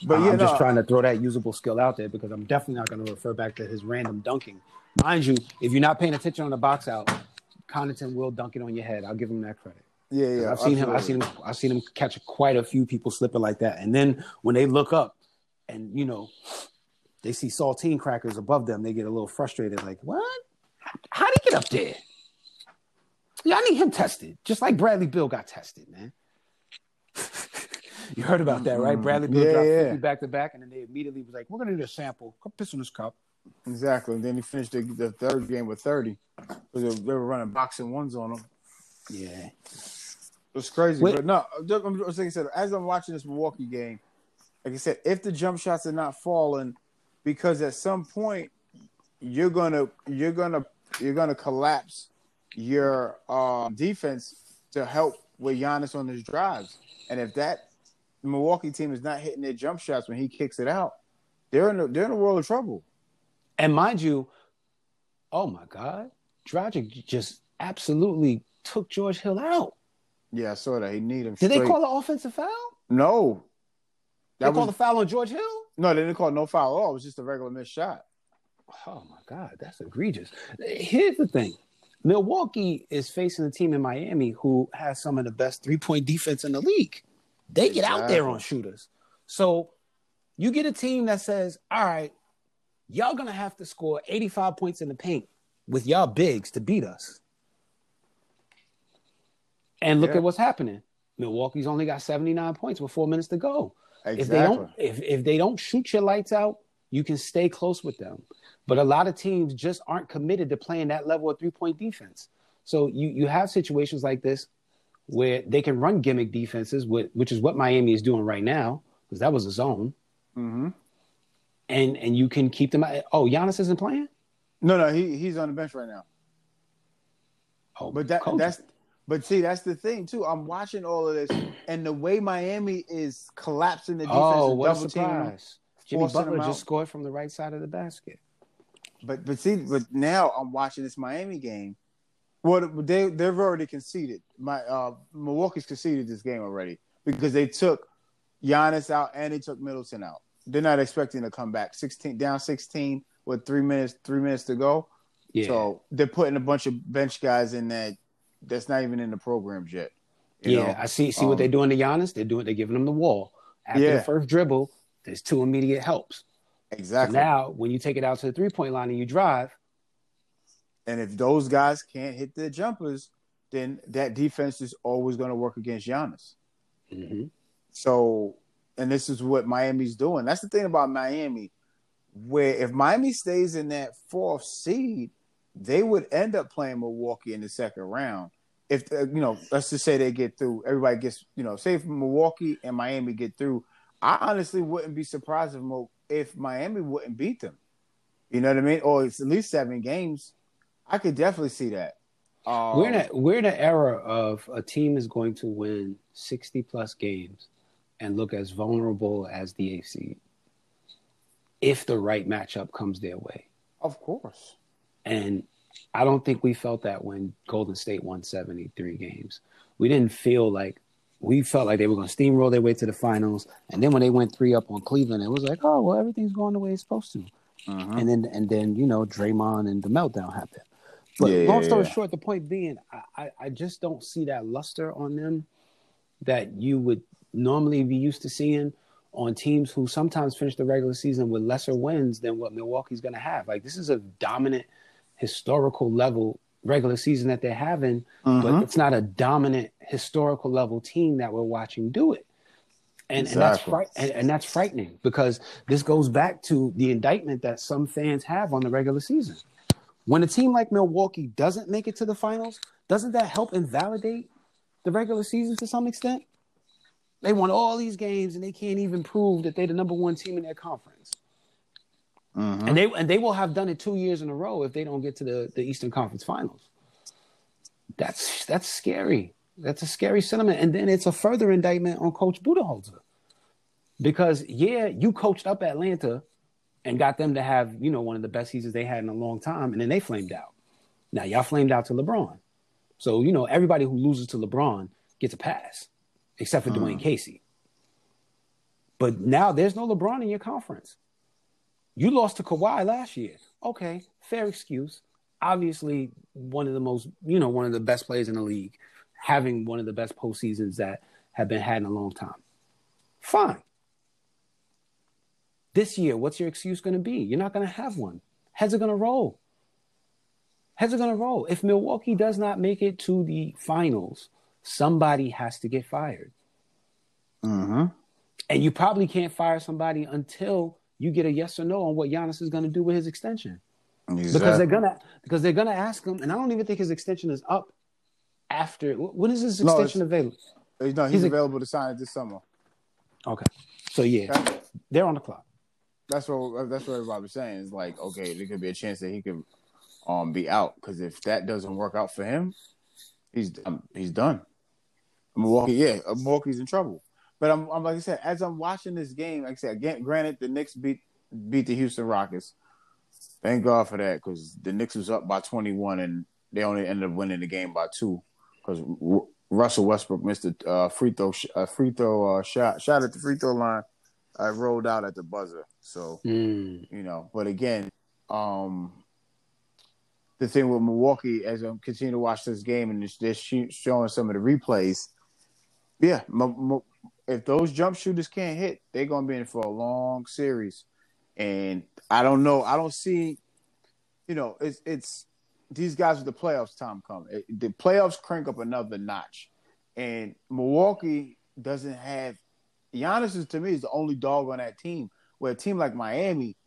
But I'm yeah, just no, trying to throw that usable skill out there because I'm definitely not going to refer back to his random dunking. Mind you, if you're not paying attention on the box out, Connaughton will dunk it on your head. I'll give him that credit. Yeah, yeah. I've seen him. I've seen him. I've seen him catch quite a few people slipping like that. And then when they look up, and you know, they see saltine crackers above them, they get a little frustrated. Like, what? How did he get up there? Yeah, I need him tested, just like Bradley Beal got tested, man. you heard about that, right? Mm-hmm. Bradley Beal Yeah, dropped yeah. back to back, and then they immediately was like, "We're gonna need a sample. Come piss in this cup." Exactly. And then he finished the, the third game with 30. 'Cause They were, they were running boxing ones on him. Yeah, It's crazy. Wait. But no, just- like I said, as I'm watching this Milwaukee game, like I said, if the jump shots are not falling, because at some point you're gonna you're gonna you're gonna collapse your um, defense to help with Giannis on his drives. And if that Milwaukee team is not hitting their jump shots when he kicks it out, they're in a, they're in a world of trouble. And mind you, oh my God, Dragic just absolutely took George Hill out. Yeah, I saw that. He need him. Did they call an offensive foul? No. They That called a foul on George Hill? no, they didn't call no foul at all. It was just a regular missed shot. Oh my God, that's egregious. Here's the thing Milwaukee is facing a team in Miami who has some of the best three point defense in the league. They get out there on shooters. So you get a team that says, all right, y'all to have to score 85 points in the paint with y'all bigs to beat us. And look Yeah. at what's happening. Milwaukee's only got 79 points with four minutes to go. Exactly. If they don't if, if they don't shoot your lights out, you can stay close with them. But a lot of teams just aren't committed to playing that level of three point defense. So you you have situations like this where they can run gimmick defenses, with, which is what Miami is doing right now, because that was a zone. hmm And and you can keep them. Oh, Giannis isn't playing. No, no, he he's on the bench right now. Oh, But that coach. that's but see, that's the thing too. I'm watching all of this, and the way Miami is collapsing the defense, oh, what a double surprise! Jimmy Butler just out. scored from the right side of the basket. But but see, but now I'm watching this Miami game. Well, they they've already conceded. My uh, Milwaukee's conceded this game already because they took Giannis out and they took Middleton out. They're not expecting to come back. Sixteen down, sixteen with three minutes three minutes to go. Yeah. So they're putting a bunch of bench guys in that that's not even in the programs yet. You yeah, know? I see. See um, what they're doing to Giannis. They're doing. They're giving him the wall after Yeah. the first dribble. There's two immediate helps. exactly. Now, when you take it out to the three point line and you drive, and if those guys can't hit their jumpers, then that defense is always going to work against Giannis. mhm, So, and this is what Miami's doing. That's the thing about Miami, where if Miami stays in that fourth seed, they would end up playing Milwaukee in the second round. If uh, you know, let's just say they get through, everybody gets, you know, say if Milwaukee and Miami get through, I honestly wouldn't be surprised if if Miami wouldn't beat them. You know what I mean? Or it's at least seven games. I could definitely see that. Um, we're in a we're in an era of a team is going to win sixty plus games and look as vulnerable as the eighth seed if the right matchup comes their way. of course. And I don't think we felt that when Golden State won 73 games. We didn't feel like we felt like they were going to steamroll their way to the finals. And then when they went three up on Cleveland, it was like, oh, well, everything's going the way it's supposed to. Mhm. And then, and then, you know, Draymond and the meltdown happened. But Yeah, long story yeah. short, the point being, I, I, I just don't see that luster on them that you would normally be used to seeing on teams who sometimes finish the regular season with lesser wins than what Milwaukee's going to have. Like this is a dominant historical level regular season that they're having, Mhm. but it's not a dominant historical level team that we're watching do it. And, and that's Exactly. fright- and, and that's frightening because this goes back to the indictment that some fans have on the regular season. When a team like Milwaukee doesn't make it to the finals, doesn't that help invalidate the regular season to some extent? They won all these games and they can't even prove that they're the number one team in their conference. Mhm. And they and they will have done it two years in a row if they don't get to the, the Eastern Conference Finals. That's that's scary. That's a scary sentiment. And then it's a further indictment on Coach Budenholzer. Because yeah, you coached up Atlanta and got them to have, you know, one of the best seasons they had in a long time, and then they flamed out. Now y'all flamed out to LeBron. So, you know, everybody who loses to LeBron gets a pass, except for Dwane uh-huh. Casey. But now there's no LeBron in your conference. You lost to Kawhi last year. Okay, fair excuse. obviously one of the most, you know, one of the best players in the league, having one of the best postseasons that have been had in a long time. Fine. This year, what's your excuse going to be? You're not going to have one. Heads are going to roll. Heads are going to roll. If Milwaukee does not make it to the finals, somebody has to get fired. Mm-hmm. And you probably can't fire somebody until you get a yes or no on what Giannis is going to do with his extension. Exactly. Because they're gonna because they're gonna ask him, and I don't even think his extension is up after when is his No, extension available? no, he's, he's a- available to sign it this summer. Okay. So yeah, they're on the clock. that's what that's what everybody was saying. Is like, okay, there could be a chance that he could um be out because if that doesn't work out for him, he's um, he's done. Milwaukee, yeah, uh, Milwaukee's in trouble. But I'm, I'm like I said, as I'm watching this game, like I said, again, granted, the Knicks beat beat the Houston Rockets. Thank God for that because the Knicks was up by 21 and they only ended up winning the game by two because Russell Westbrook missed a uh, free throw sh- a free throw uh, shot shot at the free throw line. I rolled out at the buzzer. So Mm. you know. But again, um, the thing with Milwaukee, as I'm continuing to watch this game and it's- they're showing some of the replays, yeah, Mo- Mo- if those jump shooters can't hit, they're gonna be in for a long series. And I don't know, I don't see, you know, it's it's these guys with the playoffs time come. It- the playoffs crank up another notch, and Milwaukee doesn't have Giannis is to me is the only dog on that team. Where a team like Miami,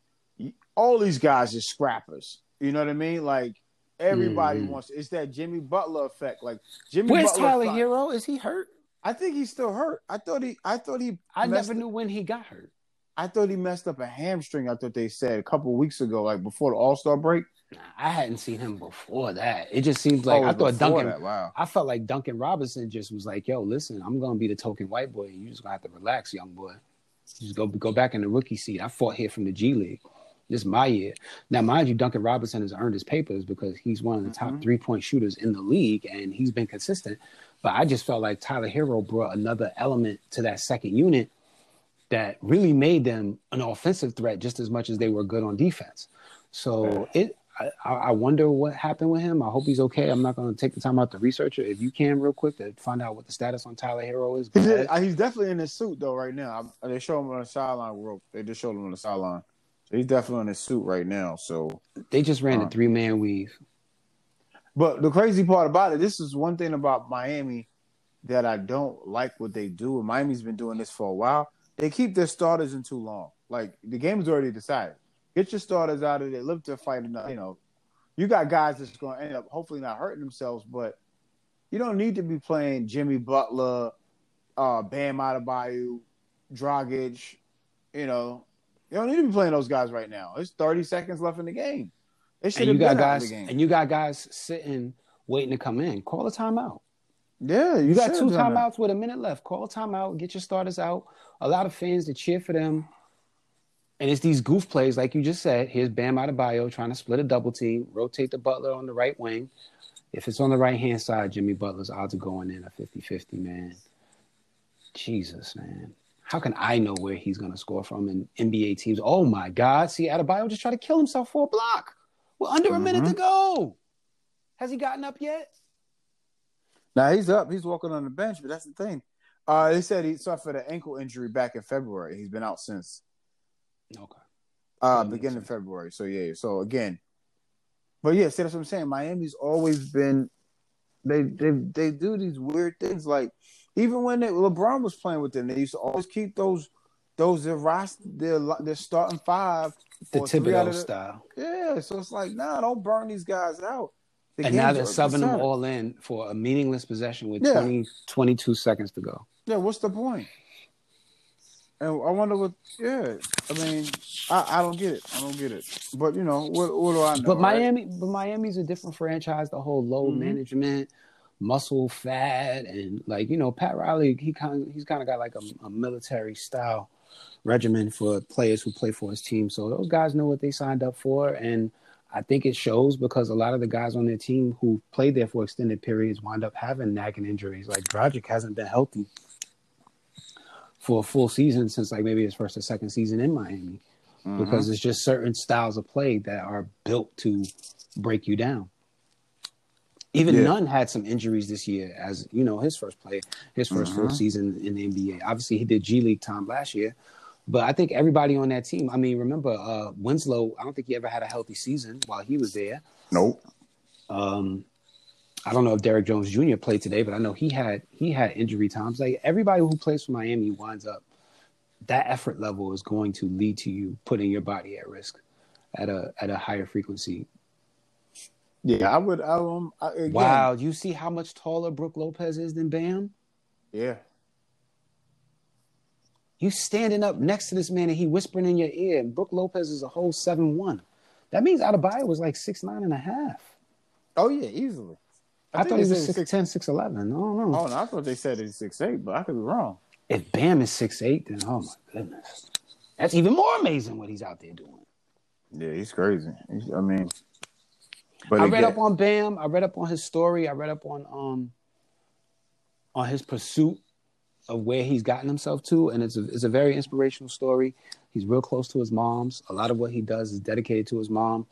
all these guys are scrappers. You know what I mean? Like everybody Mhm. wants. It's that Jimmy Butler effect. Like Jimmy. Where's Butler Tyler fi- Herro? Is he hurt? I think he's still hurt. I thought he. I thought he. I never knew when he got hurt. I thought he messed up a hamstring. I thought they said a couple weeks ago, like before the All Star break. Nah, I hadn't seen him before that. It just seems like Oh, I thought Duncan. that, wow. I felt like Duncan Robinson just was like, "Yo, listen, I'm gonna be the token white boy. You just gonna have to relax, young boy. Just go go back in the rookie seat. I fought here from the G League. This is my year. Now, mind you, Duncan Robinson has earned his papers because he's one of the top Mhm. three point shooters in the league, and he's been consistent. But I just felt like Tyler Herro brought another element to that second unit that really made them an offensive threat just as much as they were good on defense. So it, I, I wonder what happened with him. I hope he's okay. I'm not going to take the time out to research it. If you can, real quick, to find out what the status on Tyler Herro is. He's, he's definitely in his suit though right now. I, they show him on the sideline. Real, they just showed him on the sideline. So he's definitely in his suit right now. So, They just ran Uh. a three man weave. But the crazy part about it, this is one thing about Miami that I don't like what they do. And Miami's been doing this for a while. They keep their starters in too long. Like the game is already decided. Get your starters out of there. Live to fight another. You know, you got guys that's going to end up hopefully not hurting themselves, but you don't need to be playing Jimmy Butler, uh, Bam Adebayo, Dragic. You know, you don't need to be playing those guys right now. It's 30 seconds left in the game. And you got guys, and you got guys sitting waiting to come in. Call a timeout. yeah, You got two have done that. timeouts with a minute left. Call a timeout. Get your starters out. A lot of fans to cheer for them. And it's these goof plays, like you just said. Here's Bam Adebayo trying to split a double team, rotate the Butler on the right wing. If it's on the right hand side, Jimmy Butler's odds of going in are 50 50, man. Jesus, man. How can I know where he's going to score from in NBA teams? Oh, my God. See, Adebayo just tried to kill himself for a block. Under a minute to Mm-hmm. go. Has he gotten up yet? Now he's up. He's walking on the bench, but that's the thing. Uh, they said he suffered an ankle injury back in February. He's been out since Okay. uh, beginning of. February. So yeah. So again, but yeah, see that's what I'm saying. Miami's always been they they they do these weird things. Like even when they, LeBron was playing with them, they used to always keep those those their roster their their starting five. The for three out Thibodeau the- style. Yeah. So it's like, nah, don't burn these guys out. The and now they're are subbing them all in for a meaningless possession with Yeah. 20, 22 seconds to go. Yeah, what's the point? And I wonder what. Yeah, I mean, I, I don't get it. I don't get it. But you know, what what do I know? But right? Miami, but Miami's a different franchise. The whole load Mhm. management, muscle fat, and like you know, Pat Riley, he kind he's kind of got like a, a military style regimen for players who play for his team. So those guys know what they signed up for, and I think it shows because a lot of the guys on their team who played there for extended periods wind up having nagging injuries. Like Dragic hasn't been healthy for a full season since like maybe his first or second season in Miami. Mm-hmm. because it's just certain styles of play that are built to break you down. Even Yeah. Nunn had some injuries this year, as you know, his first play, his 1st full season in the NBA. Obviously, he did G League time last year, but I think everybody on that team. I mean, remember uh, Winslow? I don't think he ever had a healthy season while he was there. Nope. Um, I don't know if Derrick Jones Jr. played today, but I know he had he had injury times. Like everybody who plays for Miami winds up that effort level is going to lead to you putting your body at risk at a at a higher frequency. Yeah, I would. Um, I, again, Wow, you see how much taller Brooke Lopez is than Bam? Yeah. You standing up next to this man and he whispering in your ear, and Brooke Lopez is a whole seven one. That means Adebayo was like six nine and a half. Oh yeah, easily. I, think thought he was said six ten, six eleven. I don't know. Oh no, I thought they said he's six eight, but I could be wrong. If Bam is six eight, then oh my goodness, that's even more amazing what he's out there doing. Yeah, he's crazy. He's- I mean, but I read again- up on Bam. I read up on his story. I read up on um on his pursuit of where he's gotten himself to, and it's a it's a very inspirational story. He's real close to his mom's. A lot of what he does is dedicated to his mom.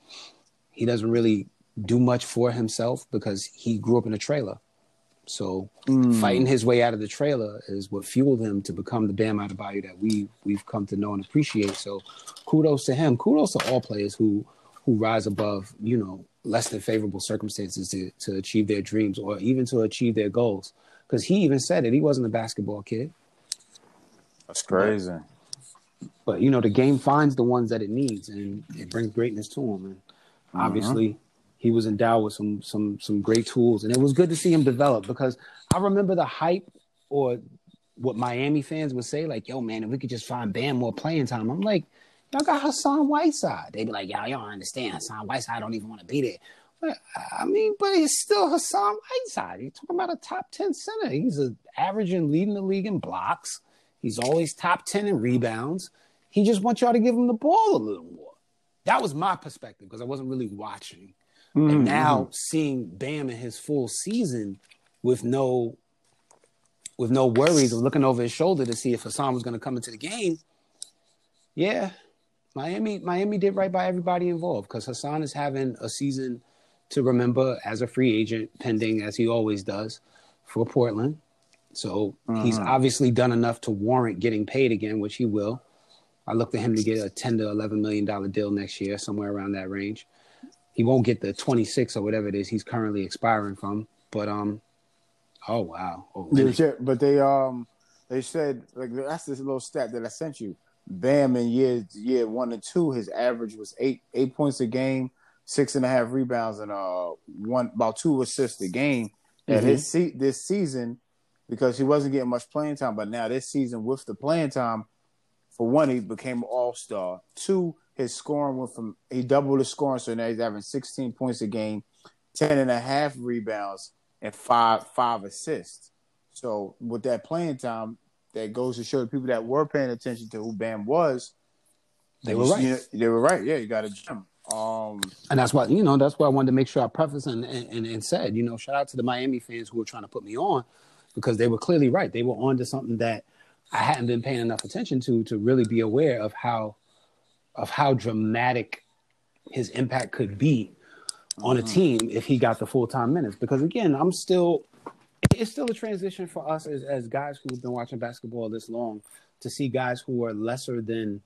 He doesn't really do much for himself because he grew up in a trailer. So fighting his way out of the trailer is what fueled him to become the Bam out of Adebayo that we we've come to know and appreciate. So kudos to him. Kudos to all players who who rise above, you know, less than favorable circumstances to, to achieve their dreams or even to achieve their goals. Because he even said it. He wasn't a basketball kid. that's crazy. But you know, the game finds the ones that it needs and it brings greatness to him. And mm-hmm. obviously he was endowed with some some some great tools. And it was good to see him develop because I remember the hype or what Miami fans would say, like, yo, man, if we could just find Bam more playing time. I'm like, y'all got Hassan Whiteside. They'd be like, y'all, y'all don't understand. Hassan Whiteside don't even want to be there. But, I mean, but he's still Hassan Whiteside. You're talking about a top 10 center. He's a averaging leading the league in blocks. He's always top 10 in rebounds. He just wants y'all to give him the ball a little more. That was my perspective because I wasn't really watching. And mm-hmm. now seeing Bam in his full season with no with no worries of looking over his shoulder to see if Hassan was going to come into the game. Yeah, Miami Miami did right by everybody involved because Hassan is having a season to remember as a free agent, pending as he always does for Portland. So he's obviously done enough to warrant getting paid again, which he will. I look to him to get a ten to eleven million dollar deal next year, somewhere around that range. He won't get the twenty six or whatever it is he's currently expiring from, but um, oh wow, oh, yeah, but they um they said like that's this little stat that I sent you. Bam in year year one and two, his average was eight eight points a game, six and a half rebounds, and uh one about two assists a game. And his se- this season, because he wasn't getting much playing time, but now this season with the playing time, for one, he became an all star. Two, his scoring went from he doubled his scoring, so now he's having 16 points a game, 10 and a half rebounds, and five five assists. So with that playing time, that goes to show the people that were paying attention to who Bam was. they were right. you know, they were right. Yeah, you got a gem. Um, And that's why, you know, that's why I wanted to make sure I preface and, and, and said, you know, shout out to the Miami fans who were trying to put me on because they were clearly right. They were on to something that I hadn't been paying enough attention to to really be aware of how of how dramatic his impact could be on a team if he got the full time minutes. Because again, I'm still it's still a transition for us as, as guys who've been watching basketball this long to see guys who are lesser than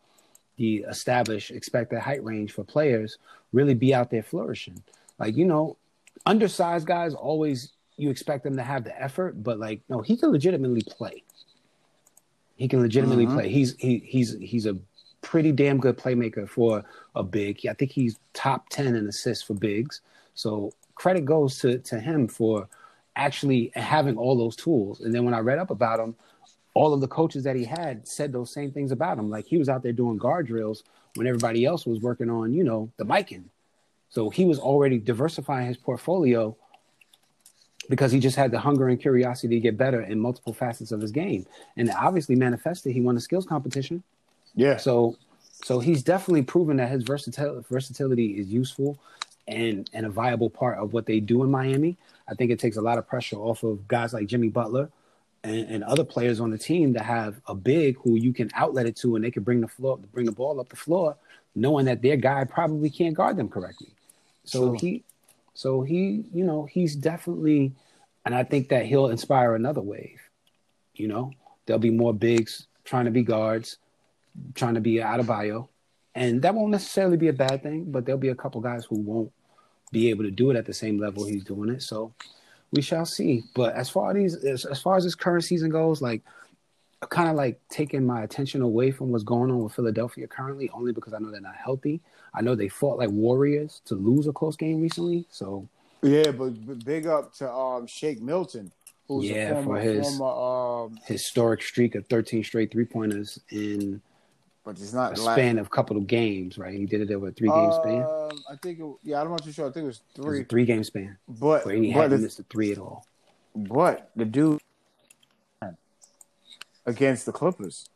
the established expected height range for players really be out there flourishing. Like, you know, undersized guys always you expect them to have the effort, but like, no, he can legitimately play. He can legitimately mm-hmm. play. He's he he's he's a pretty damn good playmaker for a big. I think he's top ten in assists for bigs. So credit goes to to him for actually having all those tools. And then when I read up about him, all of the coaches that he had said those same things about him. Like he was out there doing guard drills when everybody else was working on, you know, the Mikan. So he was already diversifying his portfolio because he just had the hunger and curiosity to get better in multiple facets of his game. And it obviously manifested. He won a skills competition. yeah. So so he's definitely proven that his versatility versatility is useful and and a viable part of what they do in Miami. I think it takes a lot of pressure off of guys like Jimmy Butler and, and other players on the team that have a big who you can outlet it to and they can bring the floor bring the ball up the floor knowing that their guy probably can't guard them correctly. So True. he, so he, you know, he's definitely, and I think that he'll inspire another wave. You know, there'll be more bigs trying to be guards, trying to be Adebayo, and that won't necessarily be a bad thing. But there'll be a couple guys who won't be able to do it at the same level he's doing it. So we shall see. But as far as these, as, as far as this current season goes, like kind of like taking my attention away from what's going on with Philadelphia currently, only because I know they're not healthy. I know they fought like warriors to lose a close game recently. So Yeah, but, but big up to um Shake Milton, who's Yeah, a former, for his- former um, historic streak of 13 straight three pointers in but it's a not la- span of a couple of games, right? He did it over a three game span. Um, I think it, yeah, I'm not too sure. I think it was It was a three, three game span but he hadn't missed a three at all. but the dude against the Clippers,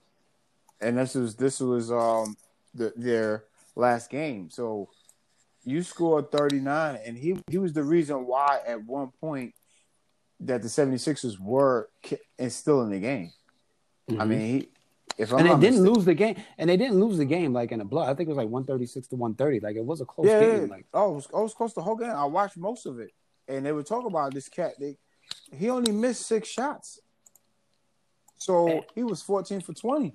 and this was this was um the, their last game. So you scored 39, and he he was the reason why at one point that the 76ers were and still in the game. I Mhm. mean, he, if I'm and they didn't lose the game, and they didn't lose the game like in a blood. I think it was like 136 to 130. Like it was a close yeah, game. yeah. Like oh, it was, oh, it was close the whole game. I watched most of it, and they were talking about this cat. They, he only missed six shots, so eh. he was 14 for 20,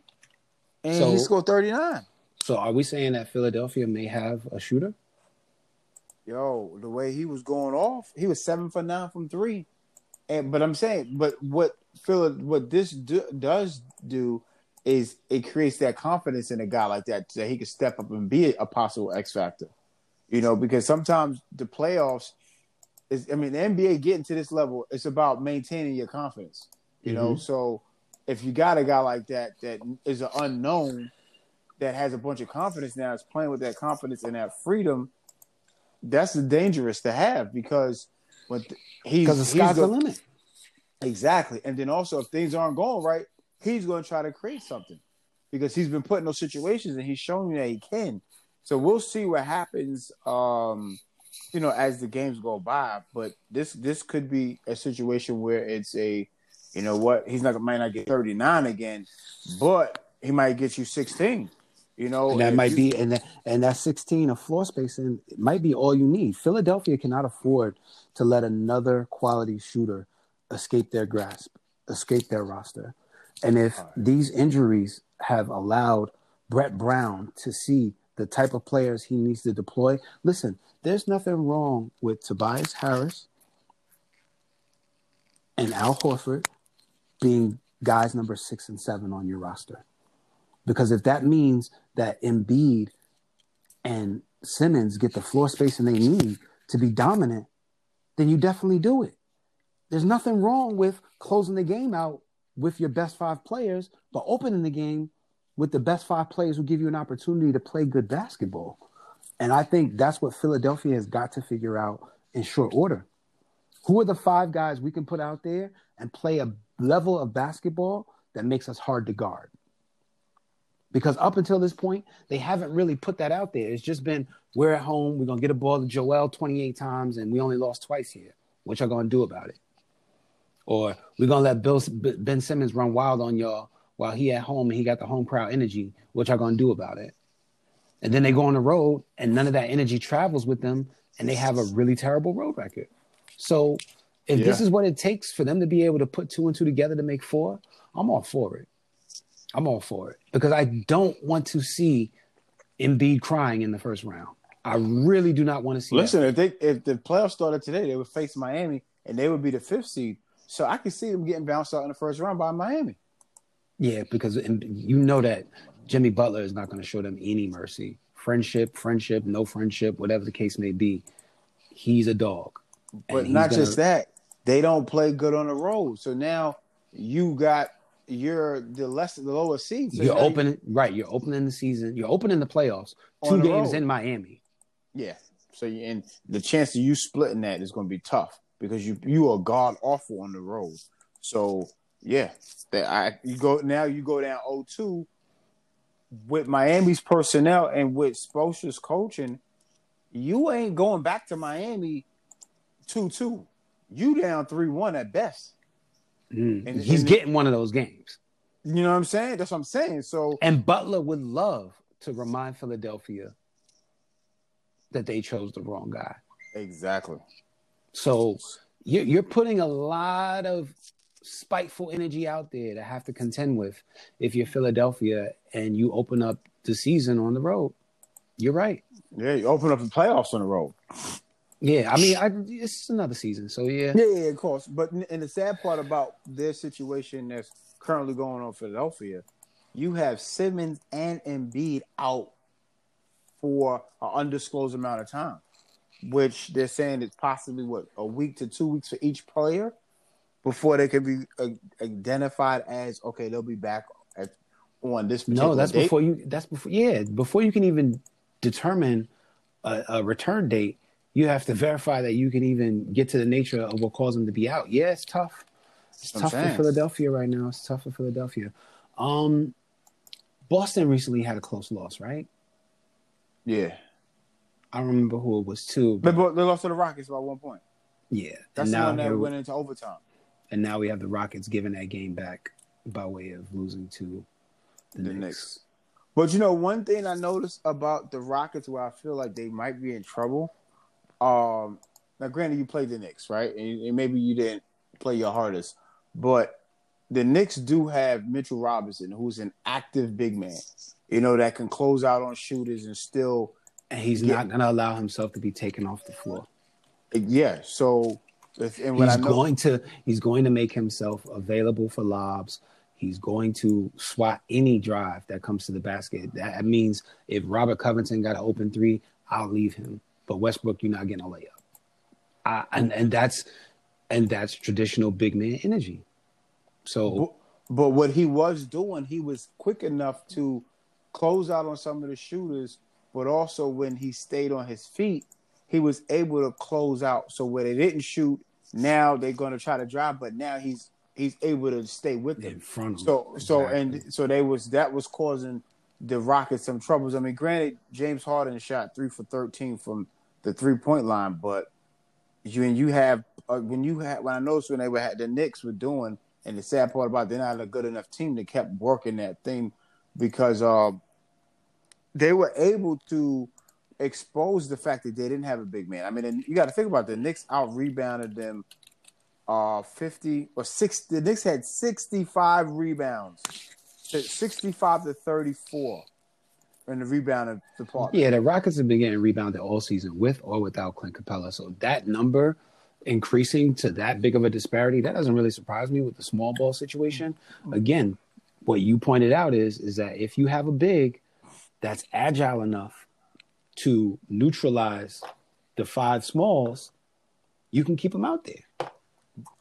and he scored 39. So are we saying that Philadelphia may have a shooter? Yo, the way he was going off, he was seven for nine from three. And but I'm saying, but what Phil, what this do, does do is it creates that confidence in a guy like that that he can step up and be a possible X factor. You know, because sometimes the playoffs is, I mean, the NBA getting to this level, it's about maintaining your confidence. You know, mm-hmm. so if you got a guy like that that is an unknown that has a bunch of confidence now, is playing with that confidence and that freedom that's dangerous to have because when th- he's Because the sky's the limit. exactly, and then also if things aren't going right, he's going to try to create something because he's been put in those situations and he's shown you that he can. So we'll see what happens, um, you know, as the games go by. But this this could be a situation where it's a, you know, what he's not might not get thirty nine again, but he might get you sixteen. You know, And that might you- be and that and that 16 of floor spacing it might be all you need. Philadelphia cannot afford to let another quality shooter escape their grasp, escape their roster. And if these injuries have allowed Brett Brown to see the type of players he needs to deploy, listen, there's nothing wrong with Tobias Harris and Al Horford being guys number six and seven on your roster. Because if that means that Embiid and Simmons get the floor spacing they need to be dominant, then you definitely do it. There's nothing wrong with closing the game out with your best five players, but opening the game with the best five players who give you an opportunity to play good basketball. And I think that's what Philadelphia has got to figure out in short order. Who are the five guys we can put out there and play a level of basketball that makes us hard to guard? Because up until this point, they haven't really put that out there. It's just been we're at home, we're gonna get a ball to Joel 28 times, and we only lost twice here. What y'all gonna do about it? Or we're gonna let Bill Ben Simmons run wild on y'all while he at home and he got the home crowd energy. What y'all gonna do about it? And then they go on the road, and none of that energy travels with them, and they have a really terrible road record. So, if this is what it takes for them to be able to put two and two together to make four, I'm all for it. I'm all for it because I don't want to see Embiid crying in the first round. I really do not want to see. Listen, if they if the playoffs started today, they would face Miami and they would be the fifth seed. So I can see them getting bounced out in the first round by Miami. yeah, because you know that Jimmy Butler is not going to show them any mercy. Friendship, friendship, no friendship, whatever the case may be, he's a dog. But not gonna- just that, they don't play good on the road. So now you got you're the less the lower seed. So you're now you- opening right. You're opening the season. You're opening the playoffs. On Two the games road. in Miami. yeah. So you, and the chance of you splitting that is going to be tough because you you are god awful on the road. So yeah, that I you go now you go down 0-2 with Miami's personnel and with Spoelstra's coaching. You ain't going back to Miami two two. You down three one at best. Mm. And- he's and- getting one of those games. You know what I'm saying? That's what I'm saying. So And Butler would love to remind Philadelphia that they chose the wrong guy. Exactly. So you're, you're putting a lot of spiteful energy out there to have to contend with if you're Philadelphia and you open up the season on the road. You're right. Yeah, you open up the playoffs on the road. Yeah, I mean, I, it's another season, so yeah. Yeah, yeah, of course. But and the sad part about their situation that's currently going on in Philadelphia, you have Simmons and Embiid out for an undisclosed amount of time, which they're saying it's possibly what a week to two weeks for each player before they can be uh, identified as okay, they'll be back at, on this. No, that's date. before you. That's before. Yeah, before you can even determine a, a, return date, you have to verify that you can even get to the nature of what caused them to be out. Yeah, it's tough. It's tough for Philadelphia right now. It's tough for Philadelphia. Um, Boston recently had a close loss, right? Yeah. I don't remember who it was too. But... They, they lost to the Rockets by one point. Yeah. That's the one that went into overtime. And now we have the Rockets giving that game back by way of losing to the, the Knicks. Knicks. But you know, one thing I noticed about the Rockets where I feel like they might be in trouble. Um, now, granted, you played the Knicks, right? And, and maybe you didn't play your hardest, but the Knicks do have Mitchell Robinson, who's an active big man. You know that can close out on shooters and still. And he's get, not going to allow himself to be taken off the floor. Yeah. So, and he's know, going to he's going to make himself available for lobs. He's going to swat any drive that comes to the basket. That means if Robert Covington got an open three, I'll leave him. But Westbrook, you're not getting a layup. Uh, and and that's and that's traditional big man energy. So, but, but what he was doing, he was quick enough to close out on some of the shooters, but also when he stayed on his feet, he was able to close out. So where they didn't shoot, now they're going to try to drive, but now he's he's able to stay with them. In front so exactly. so and so they was that was causing the Rockets some troubles. I mean, granted, James Harden shot three for thirteen from the three point line, but you and you have uh, when you had when I noticed when they were had the Knicks were doing, and the sad part about they're not a good enough team to kept working that thing because uh, they were able to expose the fact that they didn't have a big man. I mean, you got to think about it, the Knicks out rebounded them uh 50 or 60 the Knicks had 65 rebounds 65 to 34 in the rebound department. Yeah, the Rockets have been getting rebounded all season with or without Clint Capela. So that number increasing to that big of a disparity, that doesn't really surprise me with the small ball situation. Again, what you pointed out is is that if you have a big that's agile enough to neutralize the five smalls, you can keep them out there.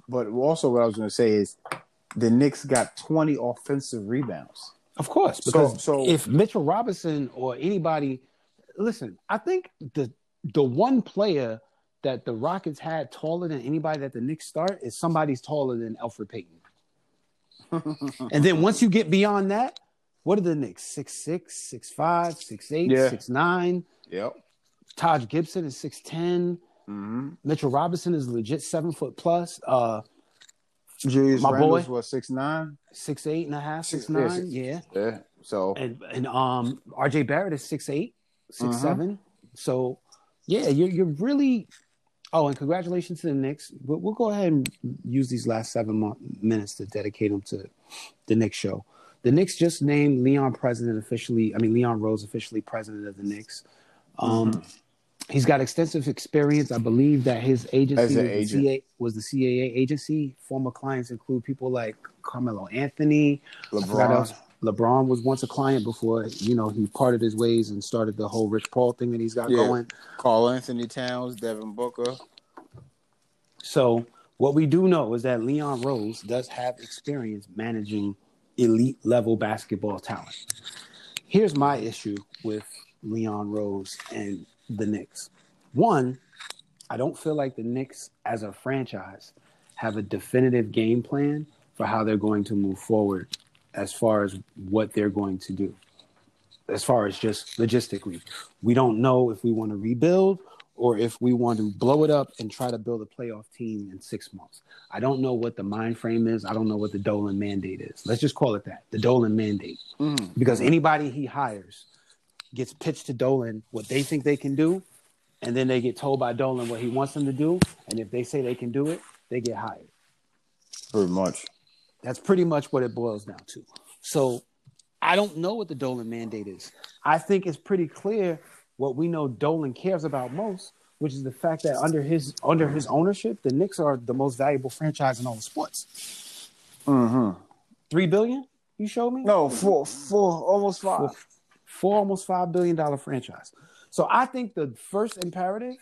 But also, what I was going to say is the Knicks got 20 offensive rebounds. Of course, because so, so, if Mitchell Robinson or anybody, listen, I think the the one player that the Rockets had taller than anybody that the Knicks start is somebody's taller than Elfrid Payton. and then once you get beyond that, what are the Knicks? Six six, six five, six eight, yeah. six nine. Yep. Taj Gibson is six ten. Mm-hmm. Mitchell Robinson is legit seven foot plus. Uh, Julius my Randle's boy was six nine, six eight and a half, six, six nine. Yeah, yeah. So and and um, RJ Barrett is six eight, six uh-huh. seven. So yeah, you're you're really. Oh, and congratulations to the Knicks. We'll, we'll go ahead and use these last seven mo- minutes to dedicate them to the Knicks show. The Knicks just named Leon president officially. I mean, Leon Rose officially president of the Knicks. Um, mm-hmm. He's got extensive experience. I believe that his agency was, agent. the CA, was the CAA agency. Former clients include people like Carmelo Anthony, LeBron. LeBron was once a client before you know he parted his ways and started the whole Rich Paul thing that he's got yeah. going. Karl-Anthony Towns, Devin Booker. So what we do know is that Leon Rose does have experience managing elite level basketball talent. Here's my issue with Leon Rose and the Knicks. One, I don't feel like the Knicks as a franchise have a definitive game plan for how they're going to move forward as far as what they're going to do. As far as just logistically, we don't know if we want to rebuild or if we want to blow it up and try to build a playoff team in six months. I don't know what the mind frame is. I don't know what the Dolan mandate is. Let's just call it that the Dolan mandate. Mm. Because anybody he hires gets pitched to Dolan what they think they can do, and then they get told by Dolan what he wants them to do, and if they say they can do it, they get hired. Pretty much. That's pretty much what it boils down to. So I don't know what the Dolan mandate is. I think it's pretty clear what we know Dolan cares about most, which is the fact that under his under his ownership, the Knicks are the most valuable franchise in all of sports. Mm-hmm. Three billion? You showed me? No, four, four, almost five. Four, four almost five billion dollar franchise. So I think the first imperative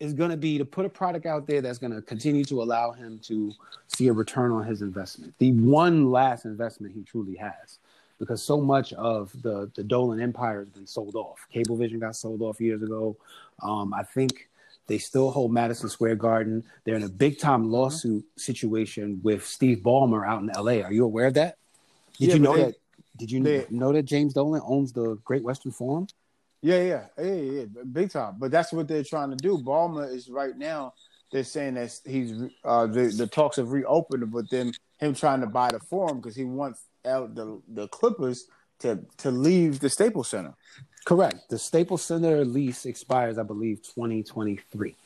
is going to be to put a product out there that's going to continue to allow him to see a return on his investment. The one last investment he truly has, because so much of the the Dolan empire has been sold off. Cablevision got sold off years ago. Um, I think they still hold Madison Square Garden. They're in a big time lawsuit situation with Steve Ballmer out in L.A. Are you aware of that? Did Yeah, you know they- that? Did you they- know that James Dolan owns the Great Western Forum? Yeah, yeah, yeah, yeah, yeah, big time. But that's what they're trying to do. Ballmer is right now. They're saying that he's uh, the the talks have reopened, but then him trying to buy the forum because he wants the the Clippers to to leave the Staples Center. Correct. The Staples Center lease expires, I believe, 2023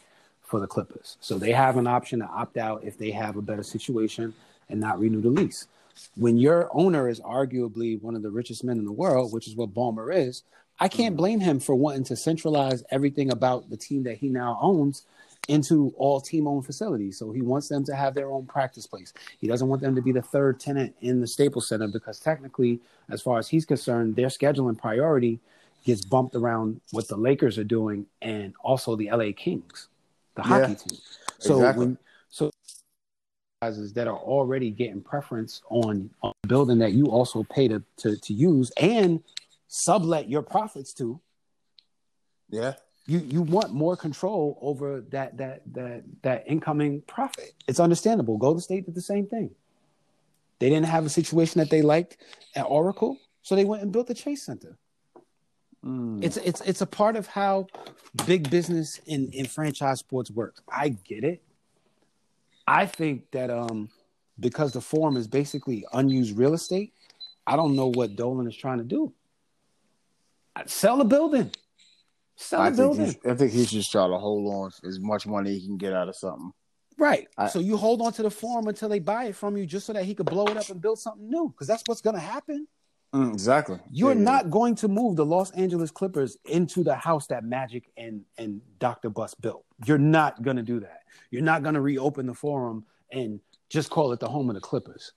for the Clippers. So they have an option to opt out if they have a better situation and not renew the lease. When your owner is arguably one of the richest men in the world, which is what Ballmer is, I can't mm-hmm. blame him for wanting to centralize everything about the team that he now owns into all team owned facilities. So he wants them to have their own practice place. He doesn't want them to be the third tenant in the Staples Center because technically, as far as he's concerned, their scheduling priority gets bumped around what the Lakers are doing and also the LA Kings, the Yeah, hockey team. So exactly. when so franchises that are already getting preference on, on a building that you also pay to, to to use and sublet your profits to, Yeah, you you want more control over that that that that incoming profit. It's understandable. Golden State did the same thing. They didn't have a situation that they liked at Oracle, so they went and built the Chase Center. Mm. It's it's it's a part of how big business in in franchise sports works. I get it. I think that um because the forum is basically unused real estate, I don't know what Dolan is trying to do. Sell the building. Sell I the building. he's, I think he's just trying to hold on as much money he can get out of something. Right. I- so you hold on to the forum until they buy it from you just so that he could blow it up and build something new. Because that's what's gonna happen. Mm, exactly. You're Yeah, not going to move the Los Angeles Clippers into the house that Magic and, and Dr. Buss built. You're not gonna do that. You're not gonna reopen the forum and just call it the home of the Clippers.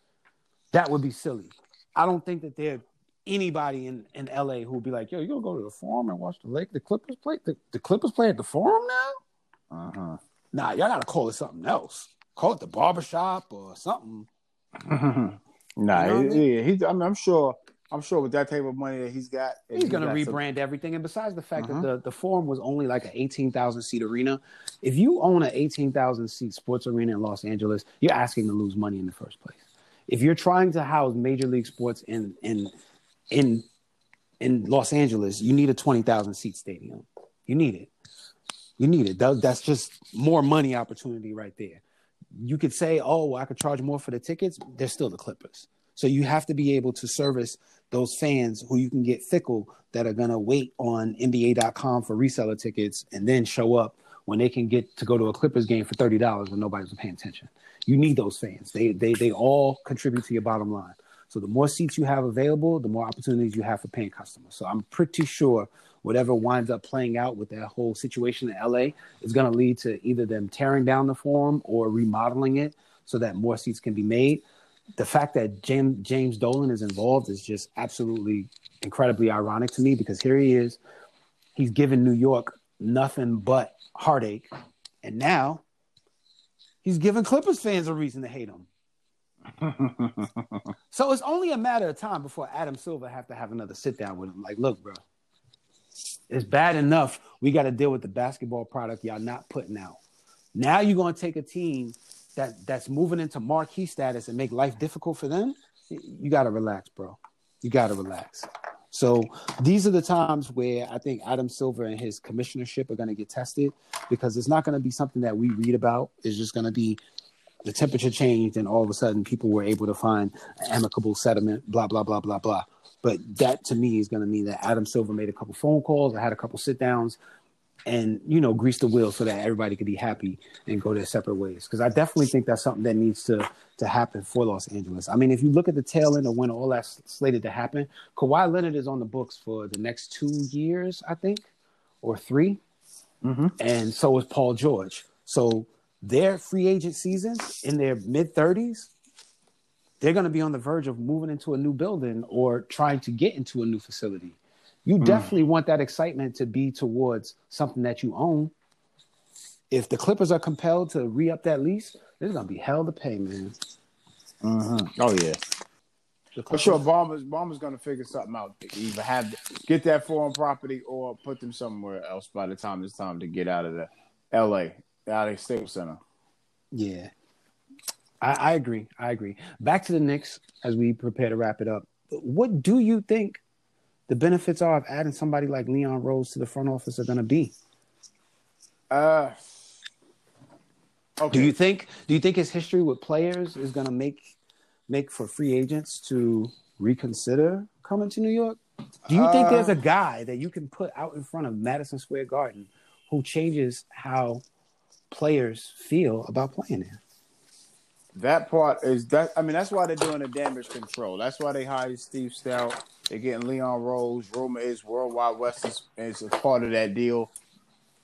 That would be silly. I don't think that there anybody in, in LA who would be like, yo, you gonna go to the forum and watch the Lake the Clippers play? The, the Clippers play at the forum now? Uh-huh. Nah, y'all gotta call it something else. Call it the barbershop or something. nah, You know what I he- yeah, he's. I mean, I'm sure. I'm sure with that type of money that he's got, He's going to got some- rebrand everything. And besides the fact Uh-huh. that the, the Forum was only like an 18,000 seat arena, if you own an 18,000 seat sports arena in Los Angeles, you're asking to lose money in the first place. If you're trying to house major league sports in in in in Los Angeles, you need a 20,000 seat stadium. You need it. You need it. That, that's just more money opportunity right there. You could say, "Oh, I could charge more for the tickets." They're still the Clippers. So you have to be able to service those fans who you can get fickle that are gonna wait on NBA.com for reseller tickets and then show up when they can get to go to a Clippers game for thirty dollars when nobody's paying attention. You need those fans. They they they all contribute to your bottom line. So the more seats you have available, the more opportunities you have for paying customers. So I'm pretty sure whatever winds up playing out with that whole situation in LA is going to lead to either them tearing down the forum or remodeling it so that more seats can be made the fact that James James Dolan is involved is just absolutely incredibly ironic to me because here he is, he's given New York nothing but heartache, and now he's giving Clippers fans a reason to hate him. So it's only a matter of time before Adam Silver have to have another sit down with him. Like, look, bro, it's bad enough we got to deal with the basketball product y'all not putting out. Now you're gonna take a team that that's moving into marquee status and make life difficult for them. You got to relax, bro. You got to relax. So these are the times where I think Adam Silver and his commissionership are going to get tested because it's not going to be something that we read about. It's just going to be the temperature changed and all of a sudden people were able to find an amicable settlement, blah, blah, blah, blah, blah. But that to me is going to mean that Adam Silver made a couple phone calls, I had a couple sit downs, and you know grease the wheel so that everybody could be happy and go their separate ways. Because I definitely think that's something that needs to to happen for Los Angeles. I mean, if you look at the tail end of when all that's slated to happen, Kawhi Leonard is on the books for the next two years, I think, or 3 Mm-hmm. and so is Paul George. So their free agent season in their mid thirties, they're going to be on the verge of moving into a new building or trying to get into a new facility. You hmm. definitely want that excitement to be towards something that you own. If the Clippers are compelled to re up that lease, there's going to be hell to pay, man. Mm-hmm. Oh yeah, for sure. Ballmer's Ballmer's gonna figure something out. To Either have get that foreign property or put them somewhere else by the time it's time to get out of the L.A. out of Staples Center. Yeah. I, I agree. I agree. Back to the Knicks as we prepare to wrap it up. What do you think the benefits are of adding somebody like Leon Rose to the front office are going to be? Uh, okay. Do you think do you think his history with players is going to make make for free agents to reconsider coming to New York? Do you think there's a guy that you can put out in front of Madison Square Garden who changes how players feel about playing there? That part is that. I mean, that's why they're doing the damage control. That's why they hired Steve Stoute. They're getting Leon Rose. Rumor is Worldwide Wes is, is a part of that deal.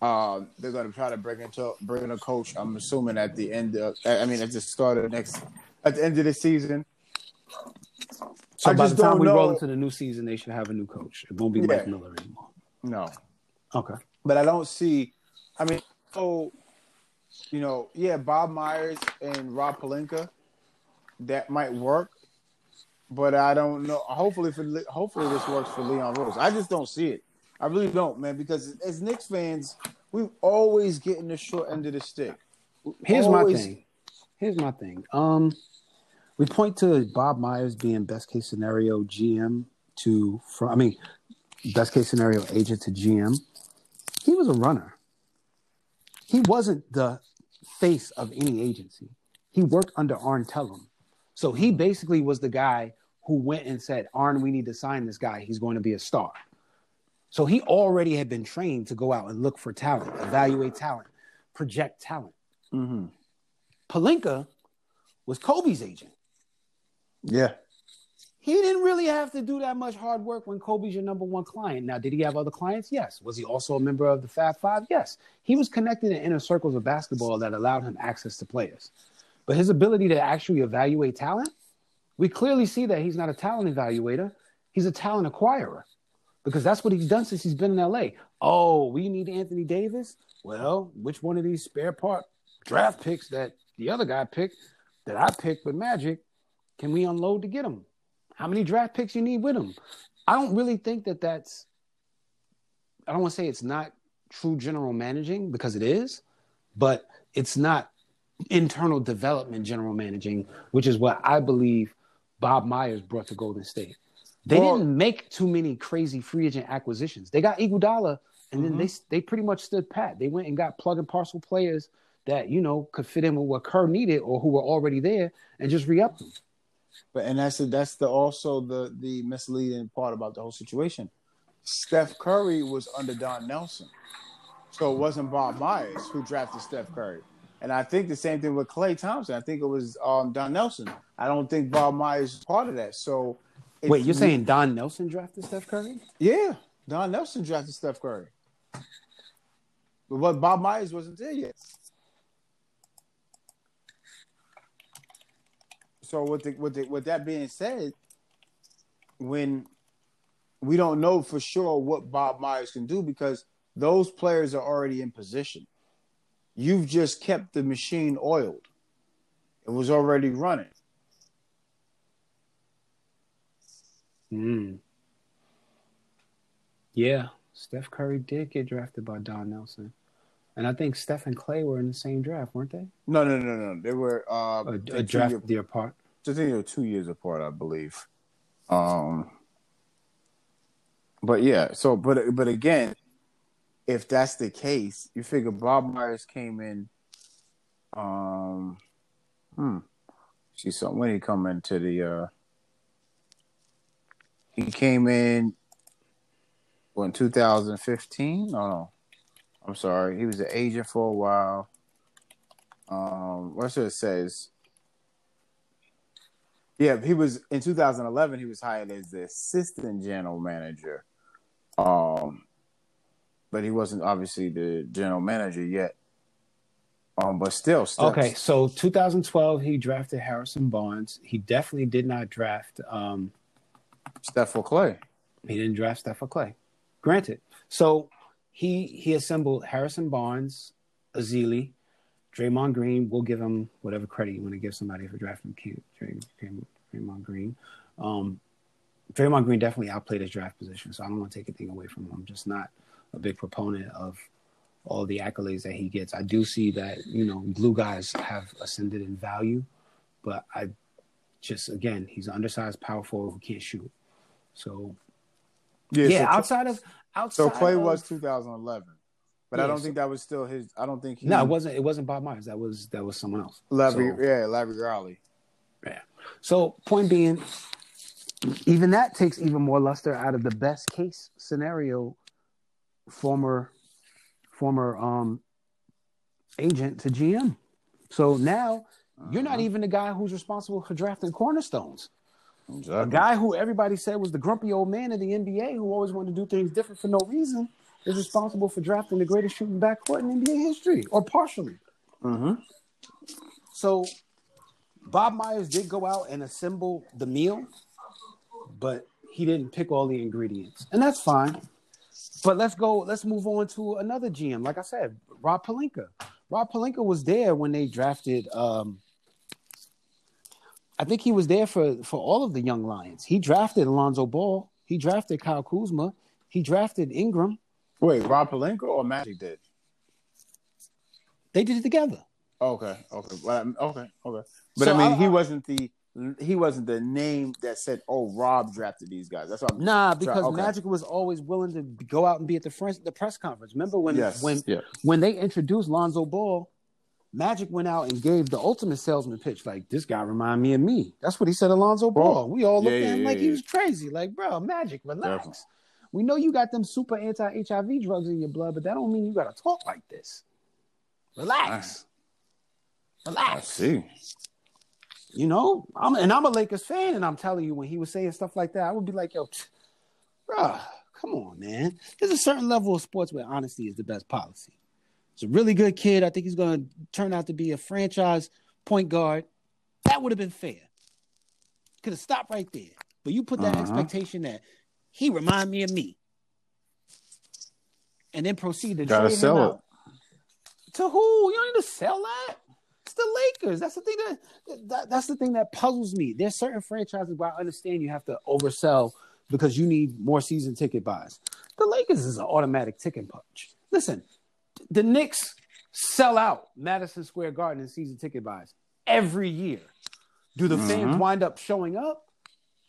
Um, they're going to try to bring into bring in a coach. I'm assuming at the end of. I mean, at the start of the next, at the end of the season. So I by just the time don't we roll know- into the new season, they should have a new coach. It won't be Yeah. Mike Miller anymore. No, Okay. but I don't see. I mean, oh, you know, yeah, Bob Myers and Rob Pelinka, that might work, but I don't know. Hopefully, for hopefully this works for Leon Rose. I just don't see it. I really don't, man. Because as Knicks fans, we always getting the short end of the stick. We Here's my thing. Here's my thing. Um, we point to Bob Myers being best case scenario GM to from. I mean, best case scenario agent to GM. He was a runner. He wasn't the face of any agency. He worked under Arn Tellem, so he basically was the guy who went and said, "Arn, we need to sign this guy. He's going to be a star." So he already had been trained to go out and look for talent, evaluate talent, project talent. Mhm. Pelinka was Kobe's agent. Yeah, He didn't really have to do that much hard work when Kobe's your number one client. Now, did he have other clients? Yes. Was he also a member of the Fab Five? Yes. He was connected in inner circles of basketball that allowed him access to players. But his ability to actually evaluate talent, we clearly see that he's not a talent evaluator. He's a talent acquirer because that's what he's done since he's been in LA. Oh, we need Anthony Davis? Well, which one of these spare part draft picks that the other guy picked that I picked with Magic can we unload to get him? How many draft picks you need with him? I don't really think that that's. I don't want to say it's not true general managing because it is, but it's not internal development general managing, which is what I believe Bob Myers brought to Golden State. They Well- didn't make too many crazy free agent acquisitions. They got Iguodala, and then mm-hmm. they they pretty much stood pat. They went and got plug and parcel players that you know could fit in with what Kerr needed or who were already there, and just re up them. But and that's the, that's the also the the misleading part about the whole situation. Steph Curry was under Don Nelson, so it wasn't Bob Myers who drafted Steph Curry. And I think the same thing with Klay Thompson. I think it was um, Don Nelson. I don't think Bob Myers is part of that. So it's- Wait, you're saying Don Nelson drafted Steph Curry? Yeah, Don Nelson drafted Steph Curry, but what Bob Myers wasn't there yet. So with the, with the, with that being said, when we don't know for sure what Bob Myers can do because those players are already in position. You've just kept the machine oiled. It was already running. Mm. Yeah, Steph Curry did get drafted by Don Nelson, and I think Steph and Klay were in the same draft, weren't they? No, no, no, no. They were uh, A, a draft year- apart. I think they're two years apart, I believe. Um, but yeah, so but but again, if that's the case, you figure Bob Myers came in. Um, Hmm. See, so when he come into the, uh he came in, well, in 2015? No, no. I'm sorry. He was an agent for a while. Um, what should it says? Yeah, he was in 2011. He was hired as the assistant general manager, um, but he wasn't obviously the general manager yet. Um, but still, still Okay, so 2012 he drafted Harrison Barnes. He definitely did not draft. Um, Steph Klay. he didn't draft Stephen Klay. Granted, so he he assembled Harrison Barnes, Ezeli, Draymond Green. We'll give him whatever credit you want to give somebody for drafting Q- Dray- Dray- Draymond Green. Um, Draymond Green definitely outplayed his draft position, so I don't want to take anything away from him. I'm just not a big proponent of all the accolades that he gets. I do see that you know glue guys have ascended in value, but I just again he's an undersized power forward who can't shoot. So yeah, so, outside of outside so Klay of, was 2011, but I don't so- think that was still his. I don't think he. no, it wasn't. It wasn't Bob Myers. That was that was someone else. Larry, So- yeah, Larry Riley. Yeah. So point being, even that takes even more luster out of the best case scenario. Former, former um, agent to GM. So now you're not even the guy who's responsible for drafting cornerstones. A guy who everybody said was the grumpy old man of the NBA who always wanted to do things different for no reason is responsible for drafting the greatest shooting backcourt in NBA history, or partially. Mhm. So Bob Myers did go out and assemble the meal, but he didn't pick all the ingredients, and that's fine. But let's go. Let's move on to another GM. Like I said, Rob Pelinka. Rob Pelinka was there when they drafted. Um, I think he was there for for all of the young Lions. He drafted Alonzo Ball. He drafted Kyle Kuzma. He drafted Ingram. Wait, Rob Pelinka or Magic did? They did it together. Okay, okay, well, um, okay, okay. But So I mean, I- he wasn't the he wasn't the name that said, "Oh, Rob drafted these guys." That's what I'm. Nah, because okay. Magic was always willing to go out and be at the press, the press conference. Remember when Yes, when yeah. when they introduced Lonzo Ball, Magic went out and gave the ultimate salesman pitch. Like this guy remind me of me. That's what he said, Alonzo Ball. Ball. We all looked Yeah, at him yeah, like yeah, he was crazy. Like, bro, Magic, relax. Definitely. We know you got them super anti HIV drugs in your blood, but that don't mean you got to talk like this. Relax. I Relax. see. You know, I'm and I'm a Lakers fan, and I'm telling you, when he was saying stuff like that, I would be like, yo, bro, come on, man. There's a certain level of sports where honesty is the best policy. He's a really good kid. I think he's going to turn out to be a franchise point guard. That would have been fair. Could have stopped right there. But you put that Uh-huh. expectation that he remind me of me, and then proceed to Gotta trade him sell it. out. To who? You don't need to sell that. It's the Lakers. That's the thing that, that that's the thing that puzzles me. There's certain franchises where I understand you have to oversell because you need more season ticket buys. The Lakers is an automatic ticket punch. Listen, the Knicks sell out Madison Square Garden in season ticket buys every year. Do the fans mm-hmm. wind up showing up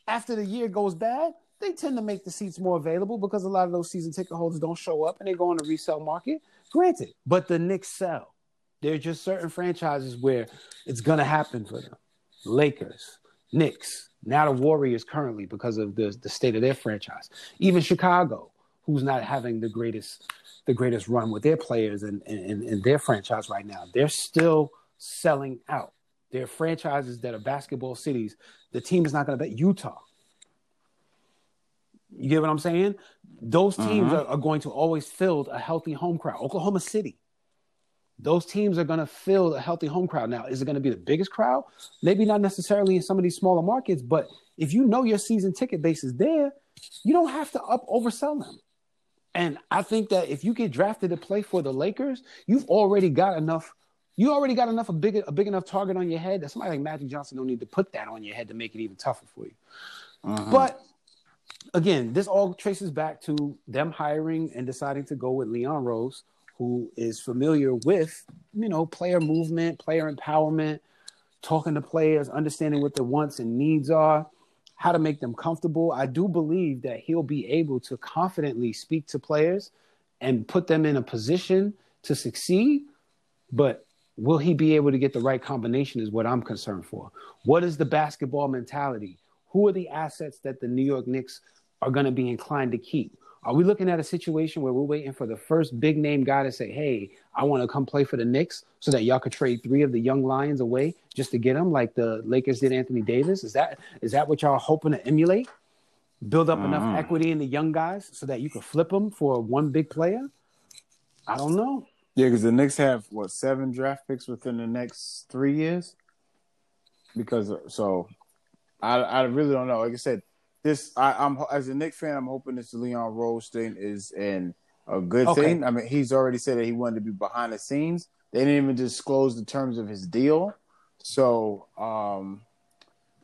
after the year goes bad? They tend to make the seats more available because a lot of those season ticket holders don't show up and they go on the resale market. Granted, but the Knicks sell. There are just certain franchises where it's gonna happen for them. Lakers, Knicks, now the Warriors currently because of the the state of their franchise. Even Chicago, who's not having the greatest the greatest run with their players and and, and their franchise right now. They're still selling out. They're franchises that are basketball cities. The team is not going to bet Utah. You get what I'm saying? Those teams mm-hmm. are, are going to always fill a healthy home crowd. Oklahoma City, those teams are going to fill a healthy home crowd. Now, is it going to be the biggest crowd? Maybe not necessarily in some of these smaller markets, but if you know your season ticket base is there, you don't have to up oversell them. And I think that if you get drafted to play for the Lakers, you've already got enough. You already got enough a big a big enough target on your head that somebody like Magic Johnson don't need to put that on your head to make it even tougher for you. Mm-hmm. But again, this all traces back to them hiring and deciding to go with Leon Rose, who is familiar with, you know, player movement, player empowerment, talking to players, understanding what their wants and needs are, how to make them comfortable. I do believe that he'll be able to confidently speak to players and put them in a position to succeed. But will he be able to get the right combination? Is what I'm concerned for. What is the basketball mentality? Who are the assets that the New York Knicks are going to be inclined to keep? Are we looking at a situation where we're waiting for the first big name guy to say, "Hey, I want to come play for the Knicks," so that y'all could trade three of the young lions away just to get him, like the Lakers did Anthony Davis? Is that is that what y'all hoping to emulate? Build up enough mm-hmm. equity in the young guys so that you can flip them for one big player? I don't know. Yeah, because the Knicks have what seven draft picks within the next three years. Because so, I I really don't know. Like I said, this I, I'm as a Knicks fan, I'm hoping this Leon Rose thing is in a good Okay. thing. I mean, he's already said that he wanted to be behind the scenes. They didn't even disclose the terms of his deal, so um,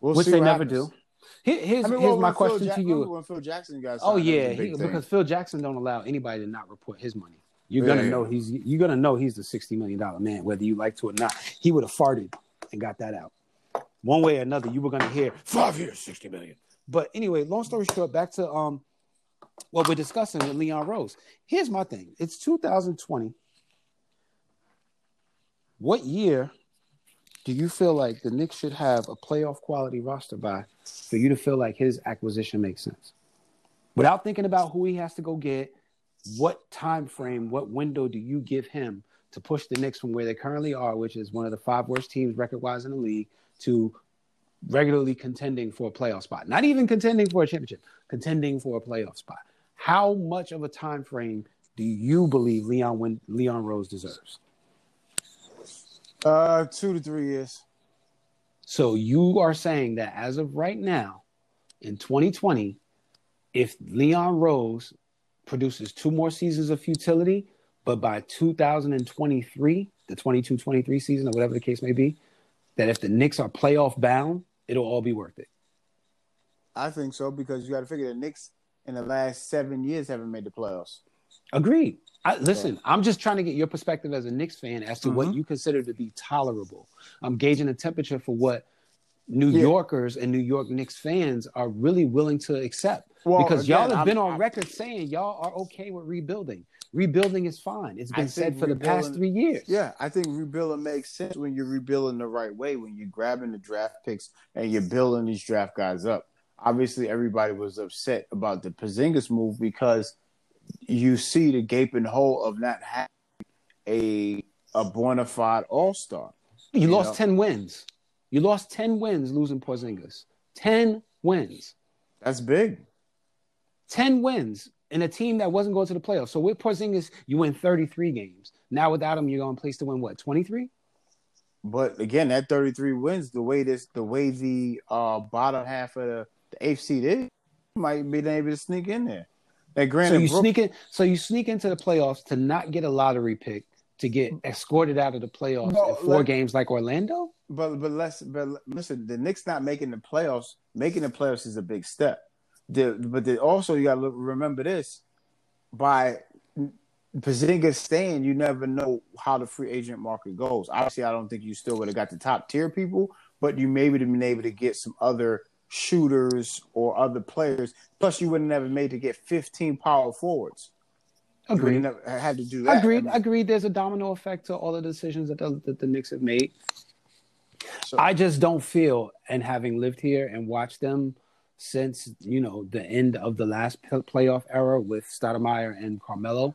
we'll Which see they what never happens. do. Here- here's I mean, here's well, my Phil question Jack- to you. When Phil Jackson got Oh signed, that was yeah, he, because Phil Jackson don't allow anybody to not report his money. You're Yeah, gonna yeah. know he's you're gonna know he's the sixty million dollar man, whether you like to or not. He would have farted and got that out. One way or another, you were gonna hear five years, sixty million. But anyway, long story short, back to um what we're discussing with Leon Rose. Here's my thing: it's 2020. What year do you feel like the Knicks should have a playoff quality roster by for you to feel like his acquisition makes sense? Without thinking about who he has to go get, what time frame, what window do you give him to push the Knicks from where they currently are, which is one of the five worst teams record wise in the league, to regularly contending for a playoff spot? Not even contending for a championship, contending for a playoff spot. How much of a time frame do you believe Leon Win- Leon Rose deserves? uh, two to three years. So you are saying that as of right now, in 2020, if Leon Rose produces two more seasons of futility, but by 2023, the 22-23 season or whatever the case may be, that if the Knicks are playoff bound, it'll all be worth it. I think so because you got to figure the Knicks in the last seven years haven't made the playoffs. Agreed. I, listen, I'm just trying to get your perspective as a Knicks fan as to Mm-hmm. what you consider to be tolerable. I'm gauging the temperature for what New Yeah. Yorkers and New York Knicks fans are really willing to accept. Well, because y'all have I'm- been on I'm- record saying y'all are okay with rebuilding. Rebuilding is fine. It's been said for the past three years. Yeah, I think rebuilding makes sense when you're rebuilding the right way, when you're grabbing the draft picks and you're building these draft guys up. Obviously, everybody was upset about the Porzingis move because you see the gaping hole of not having a a bona fide All Star. You, You lost know? 10 wins. You lost 10 wins losing Porzingis. 10 wins. That's big. 10 wins in a team that wasn't going to the playoffs. So with Porzingis, you win 33 games. Now without him, you're going to place to win what, 23? But again, that 33 wins the way this the way the uh, bottom half of the, the AFC is might be able to sneak in there. That So you Brook- sneak in, so you sneak into the playoffs to not get a lottery pick to get escorted out of the playoffs No, in four let- games like Orlando. But but let's but listen, the Knicks not making the playoffs. Making the playoffs is a big step. The, but the, also you got to remember this: by Porzingis staying, you never know how the free agent market goes. Obviously, I don't think you still would have got the top tier people, but you maybe have been able to get some other shooters or other players. Plus, you wouldn't have made to get 15 power forwards. Agreed. had to do that. Agreed. I mean, Agreed. There's a domino effect to all the decisions that the, that the Knicks have made. So- I just don't feel, and having lived here and watched them since you know the end of the last playoff era with Stoudemire and Carmelo,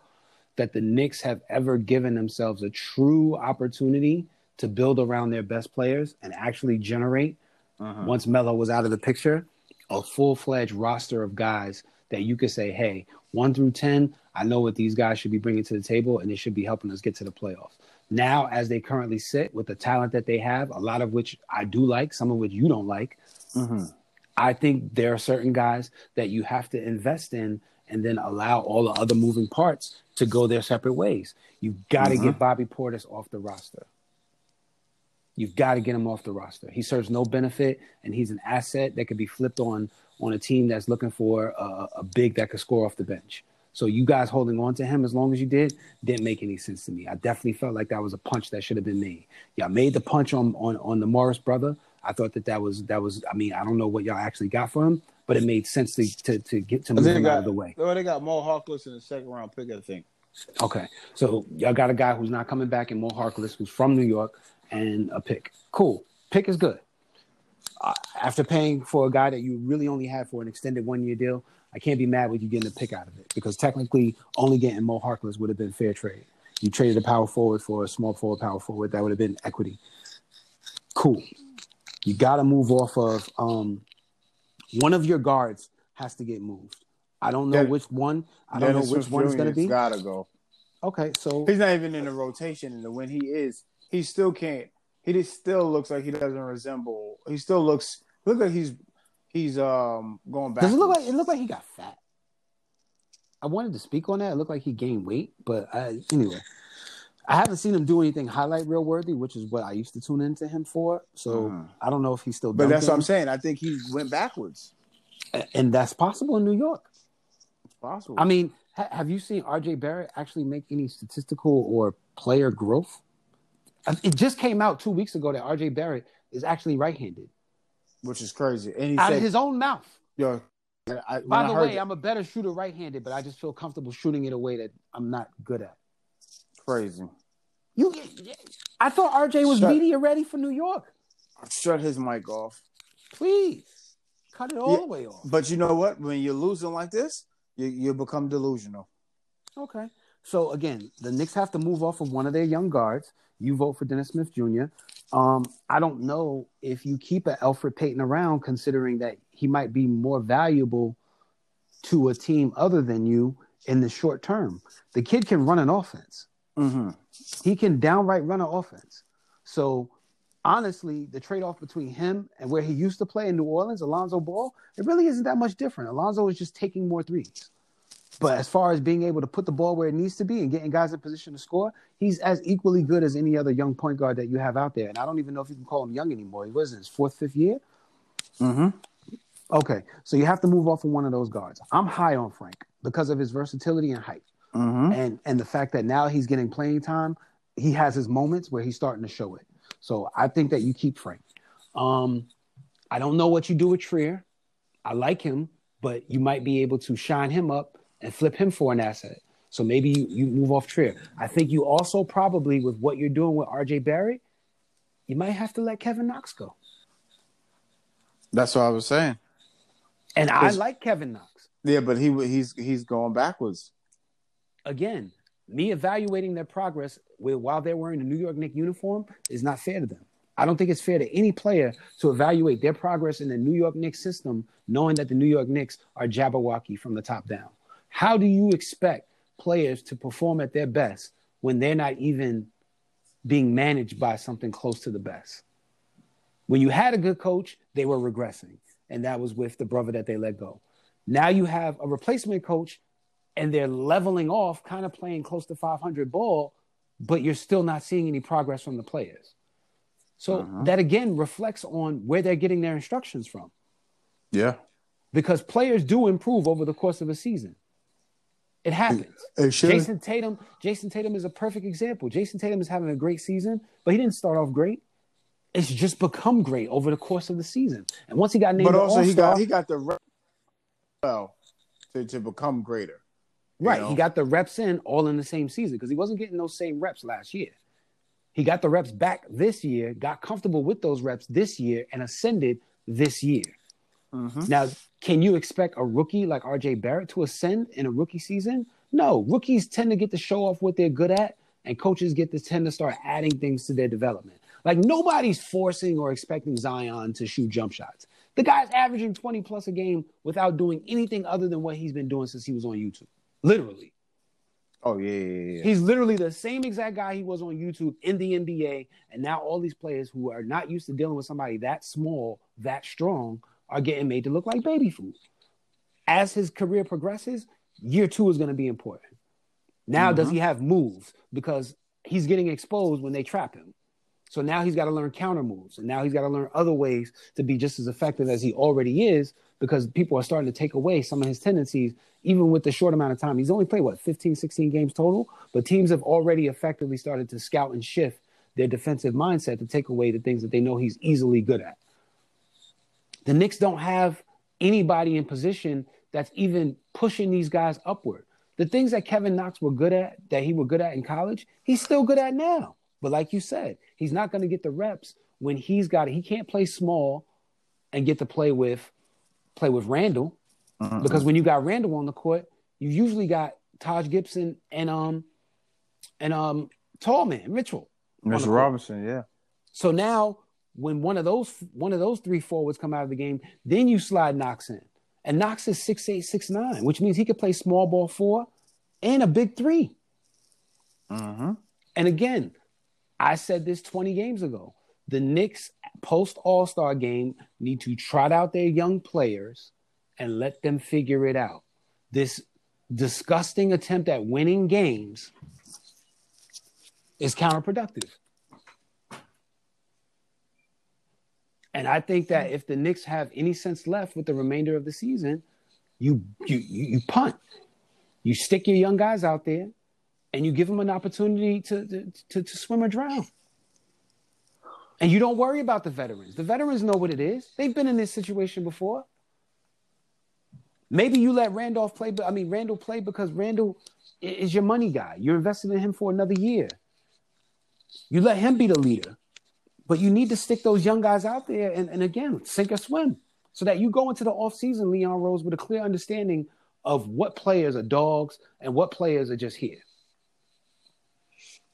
that the Knicks have ever given themselves a true opportunity to build around their best players and actually generate. Uh-huh. Once Melo was out of the picture, a full fledged roster of guys that you could say, hey, one through 10, I know what these guys should be bringing to the table and they should be helping us get to the playoffs. Now, as they currently sit with the talent that they have, a lot of which I do like, some of which you don't like, mm-hmm. I think there are certain guys that you have to invest in and then allow all the other moving parts to go their separate ways. You've got to get uh-huh. Bobby Portis off the roster. You've got to get him off the roster. He serves no benefit, and he's an asset that could be flipped on on a team that's looking for a, a big that could score off the bench. So you guys holding on to him as long as you did didn't make any sense to me. I definitely felt like that was a punch that should have been made. Y'all made the punch on on on the Morris brother. I thought that that was that was. I mean, I don't know what y'all actually got for him, but it made sense to to, to get to move him got, out of the way. Well, they got Mo Harkless in the second round pick, I think. Okay, so y'all got a guy who's not coming back in Mo Harkless, who's from New York, and a pick. Cool, pick is good. Uh, after paying for a guy that you really only had for an extended one year deal, I can't be mad with you getting a pick out of it because technically only getting Mo Harkless would have been fair trade. You traded a power forward for a small forward, power forward. That would have been equity. Cool. You got to move off of um, one of your guards has to get moved. I don't know Den- which one. I don't Dennis know which one's Jr. going to be. Gotta go. Okay, so He's not even in the rotation, and when he is, he still can't. He just still looks like he doesn't resemble. He still looks look like he's he's um going back. does it look like it looked like he got fat? I wanted to speak on that. It looked like he gained weight, but I, anyway, I haven't seen him do anything highlight real worthy, which is what I used to tune into him for. So Mhm. I don't know if he's still. But that's what I'm saying. I think he went backwards. and that's possible in New York. It's possible. I mean, ha- have you seen RJ Barrett actually make any statistical or player growth? It just came out two weeks ago that RJ Barrett is actually right-handed which is crazy. And he out said, of his own mouth. Yeah. I, By the way, that- I'm a better shooter right-handed, but I just feel comfortable shooting it a way that I'm not good at. crazy. You, I thought RJ was Shut- media ready for New York. Shut his mic off. Please cut it all Yeah. the way off. But you know what? When you're losing like this, you you become delusional. Okay. So again, the Knicks have to move off of one of their young guards. You vote for Dennis Smith Jr. Um, I don't know if you keep a Elfrid Payton around, considering that he might be more valuable to a team other than you in the short term. The kid can run an offense. Mm-hmm. He can downright run an offense. So honestly, the trade-off between him and where he used to play in New Orleans, Alonzo Ball, it really isn't that much different. Alonzo is just taking more threes. But as far as being able to put the ball where it needs to be and getting guys in position to score, he's as equally good as any other young point guard that you have out there. And I don't even know if you can call him young anymore. He was in his fourth, fifth year. Mm-hmm. Okay, so you have to move off of one of those guards. I'm high on Frank because of his versatility and height, Mm-hmm. and and the fact that now he's getting playing time. He has his moments where he's starting to show it. So I think that you keep Frank. Um, I don't know what you do with Trier. I like him, but you might be able to shine him up and flip him for an asset. So maybe you, you move off Trier. I think you also probably with what you're doing with RJ Barrett, you might have to let Kevin Knox go. That's what I was saying. And I like Kevin Knox. Yeah, but he he's he's going backwards. Again, me evaluating their progress with, while they're wearing the New York Knicks uniform is not fair to them. I don't think it's fair to any player to evaluate their progress in the New York Knicks system, knowing that the New York Knicks are Jabberwocky from the top down. How do you expect players to perform at their best when they're not even being managed by something close to the best? When you had a good coach, they were regressing, and that was with the brother that they let go. Now you have a replacement coach and they're leveling off, kind of playing close to 500 ball, but you're still not seeing any progress from the players. So uh-huh. that again reflects on where they're getting their instructions from Yeah, because players do improve over the course of a season. It happens. it. Jayson Tatum, Jayson Tatum is a perfect example. Jayson Tatum is having a great season, but he didn't start off great. It's just become great over the course of the season. And once he got named but also he got he got the well to, to become greater. Right. know? He got the reps in all in the same season because he wasn't getting those same reps last year. He got the reps back this year, got comfortable with those reps this year, and ascended this year. Mhm. Now, can you expect a rookie like RJ Barrett to ascend in a rookie season? No. Rookies tend to get to show off what they're good at, and coaches get to tend to start adding things to their development. Like nobody's forcing or expecting Zion to shoot jump shots. The guy's averaging 20 plus a game without doing anything other than what he's been doing since he was on YouTube. Literally. Oh yeah, yeah, yeah. He's literally the same exact guy he was on YouTube in the NBA. And now all these players who are not used to dealing with somebody that small, that strong, are getting made to look like baby food. As his career progresses, year two is going to be important. Now, does mm-hmm. he have moves? Because he's getting exposed when they trap him. So now he's got to learn counter moves. And now he's got to learn other ways to be just as effective as he already is because people are starting to take away some of his tendencies, even with the short amount of time. He's only played, what, 15, 16 games total? But teams have already effectively started to scout and shift their defensive mindset to take away the things that they know he's easily good at. The Knicks don't have anybody in position that's even pushing these guys upward. The things that Kevin Knox were good at, that he were good at in college, he's still good at now. But like you said, he's not going to get the reps when he's got it. He can't play small and get to play with play with Uh-uh. because when you got Randle on the court, you usually got Taj Gibson and um and um Tallman Mitchell. on Mr. Robinson, yeah. So now when one of those one of those three forwards come out of the game, then you slide Knox in. And Knox is six eight, six nine, which means he could play small ball four and a big 3 Mm-hmm. And again, I said this 20 games ago. The Knicks post All Star game need to trot out their young players and let them figure it out. This disgusting attempt at winning games is counterproductive. And I think that if the Knicks have any sense left with the remainder of the season, you you you, punt. You stick your young guys out there and you give them an opportunity to, to, to, to swim or drown. And you don't worry about the veterans. The veterans know what it is. They've been in this situation before. Maybe you let Randolph play, but I mean Randle play because Randle is your money guy. You're investing in him for another year. You let him be the leader. But you need to stick those young guys out there and, and again, sink or swim. So that you go into the offseason, Leon Rose, with a clear understanding of what players are dogs and what players are just here.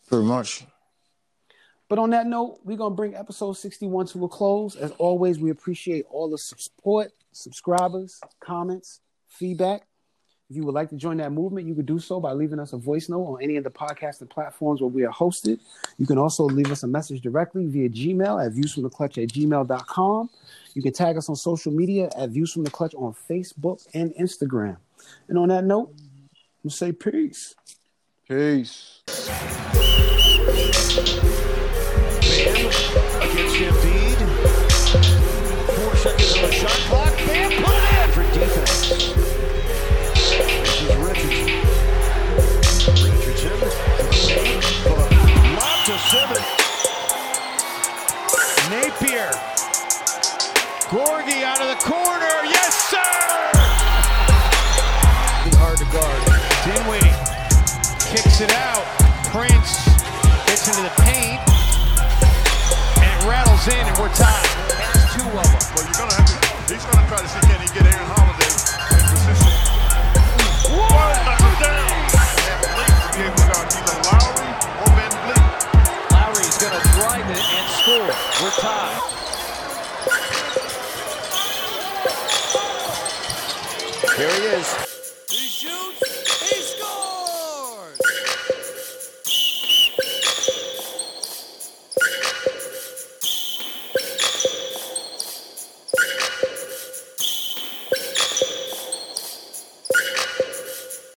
Pretty much. But on that note, we're going to bring episode 61 to a close. As always, we appreciate all the support, subscribers, comments, feedback. If you would like to join that movement, you could do so by leaving us a voice note on any of the podcasting platforms where we are hosted. You can also leave us a message directly via Gmail at viewsfromtheclutch at gmail.com. You can tag us on social media at Views from the Clutch on Facebook and Instagram. And on that note, we'll say peace. Peace. Napier. Gorgie out of the corner. Yes, sir! Hard to guard. Dinwiddie kicks it out. Prince gets into the paint. And it rattles in, and we're tied. Has two of them. Well, you're gonna have to. He's gonna try to see can he get Aaron Holiday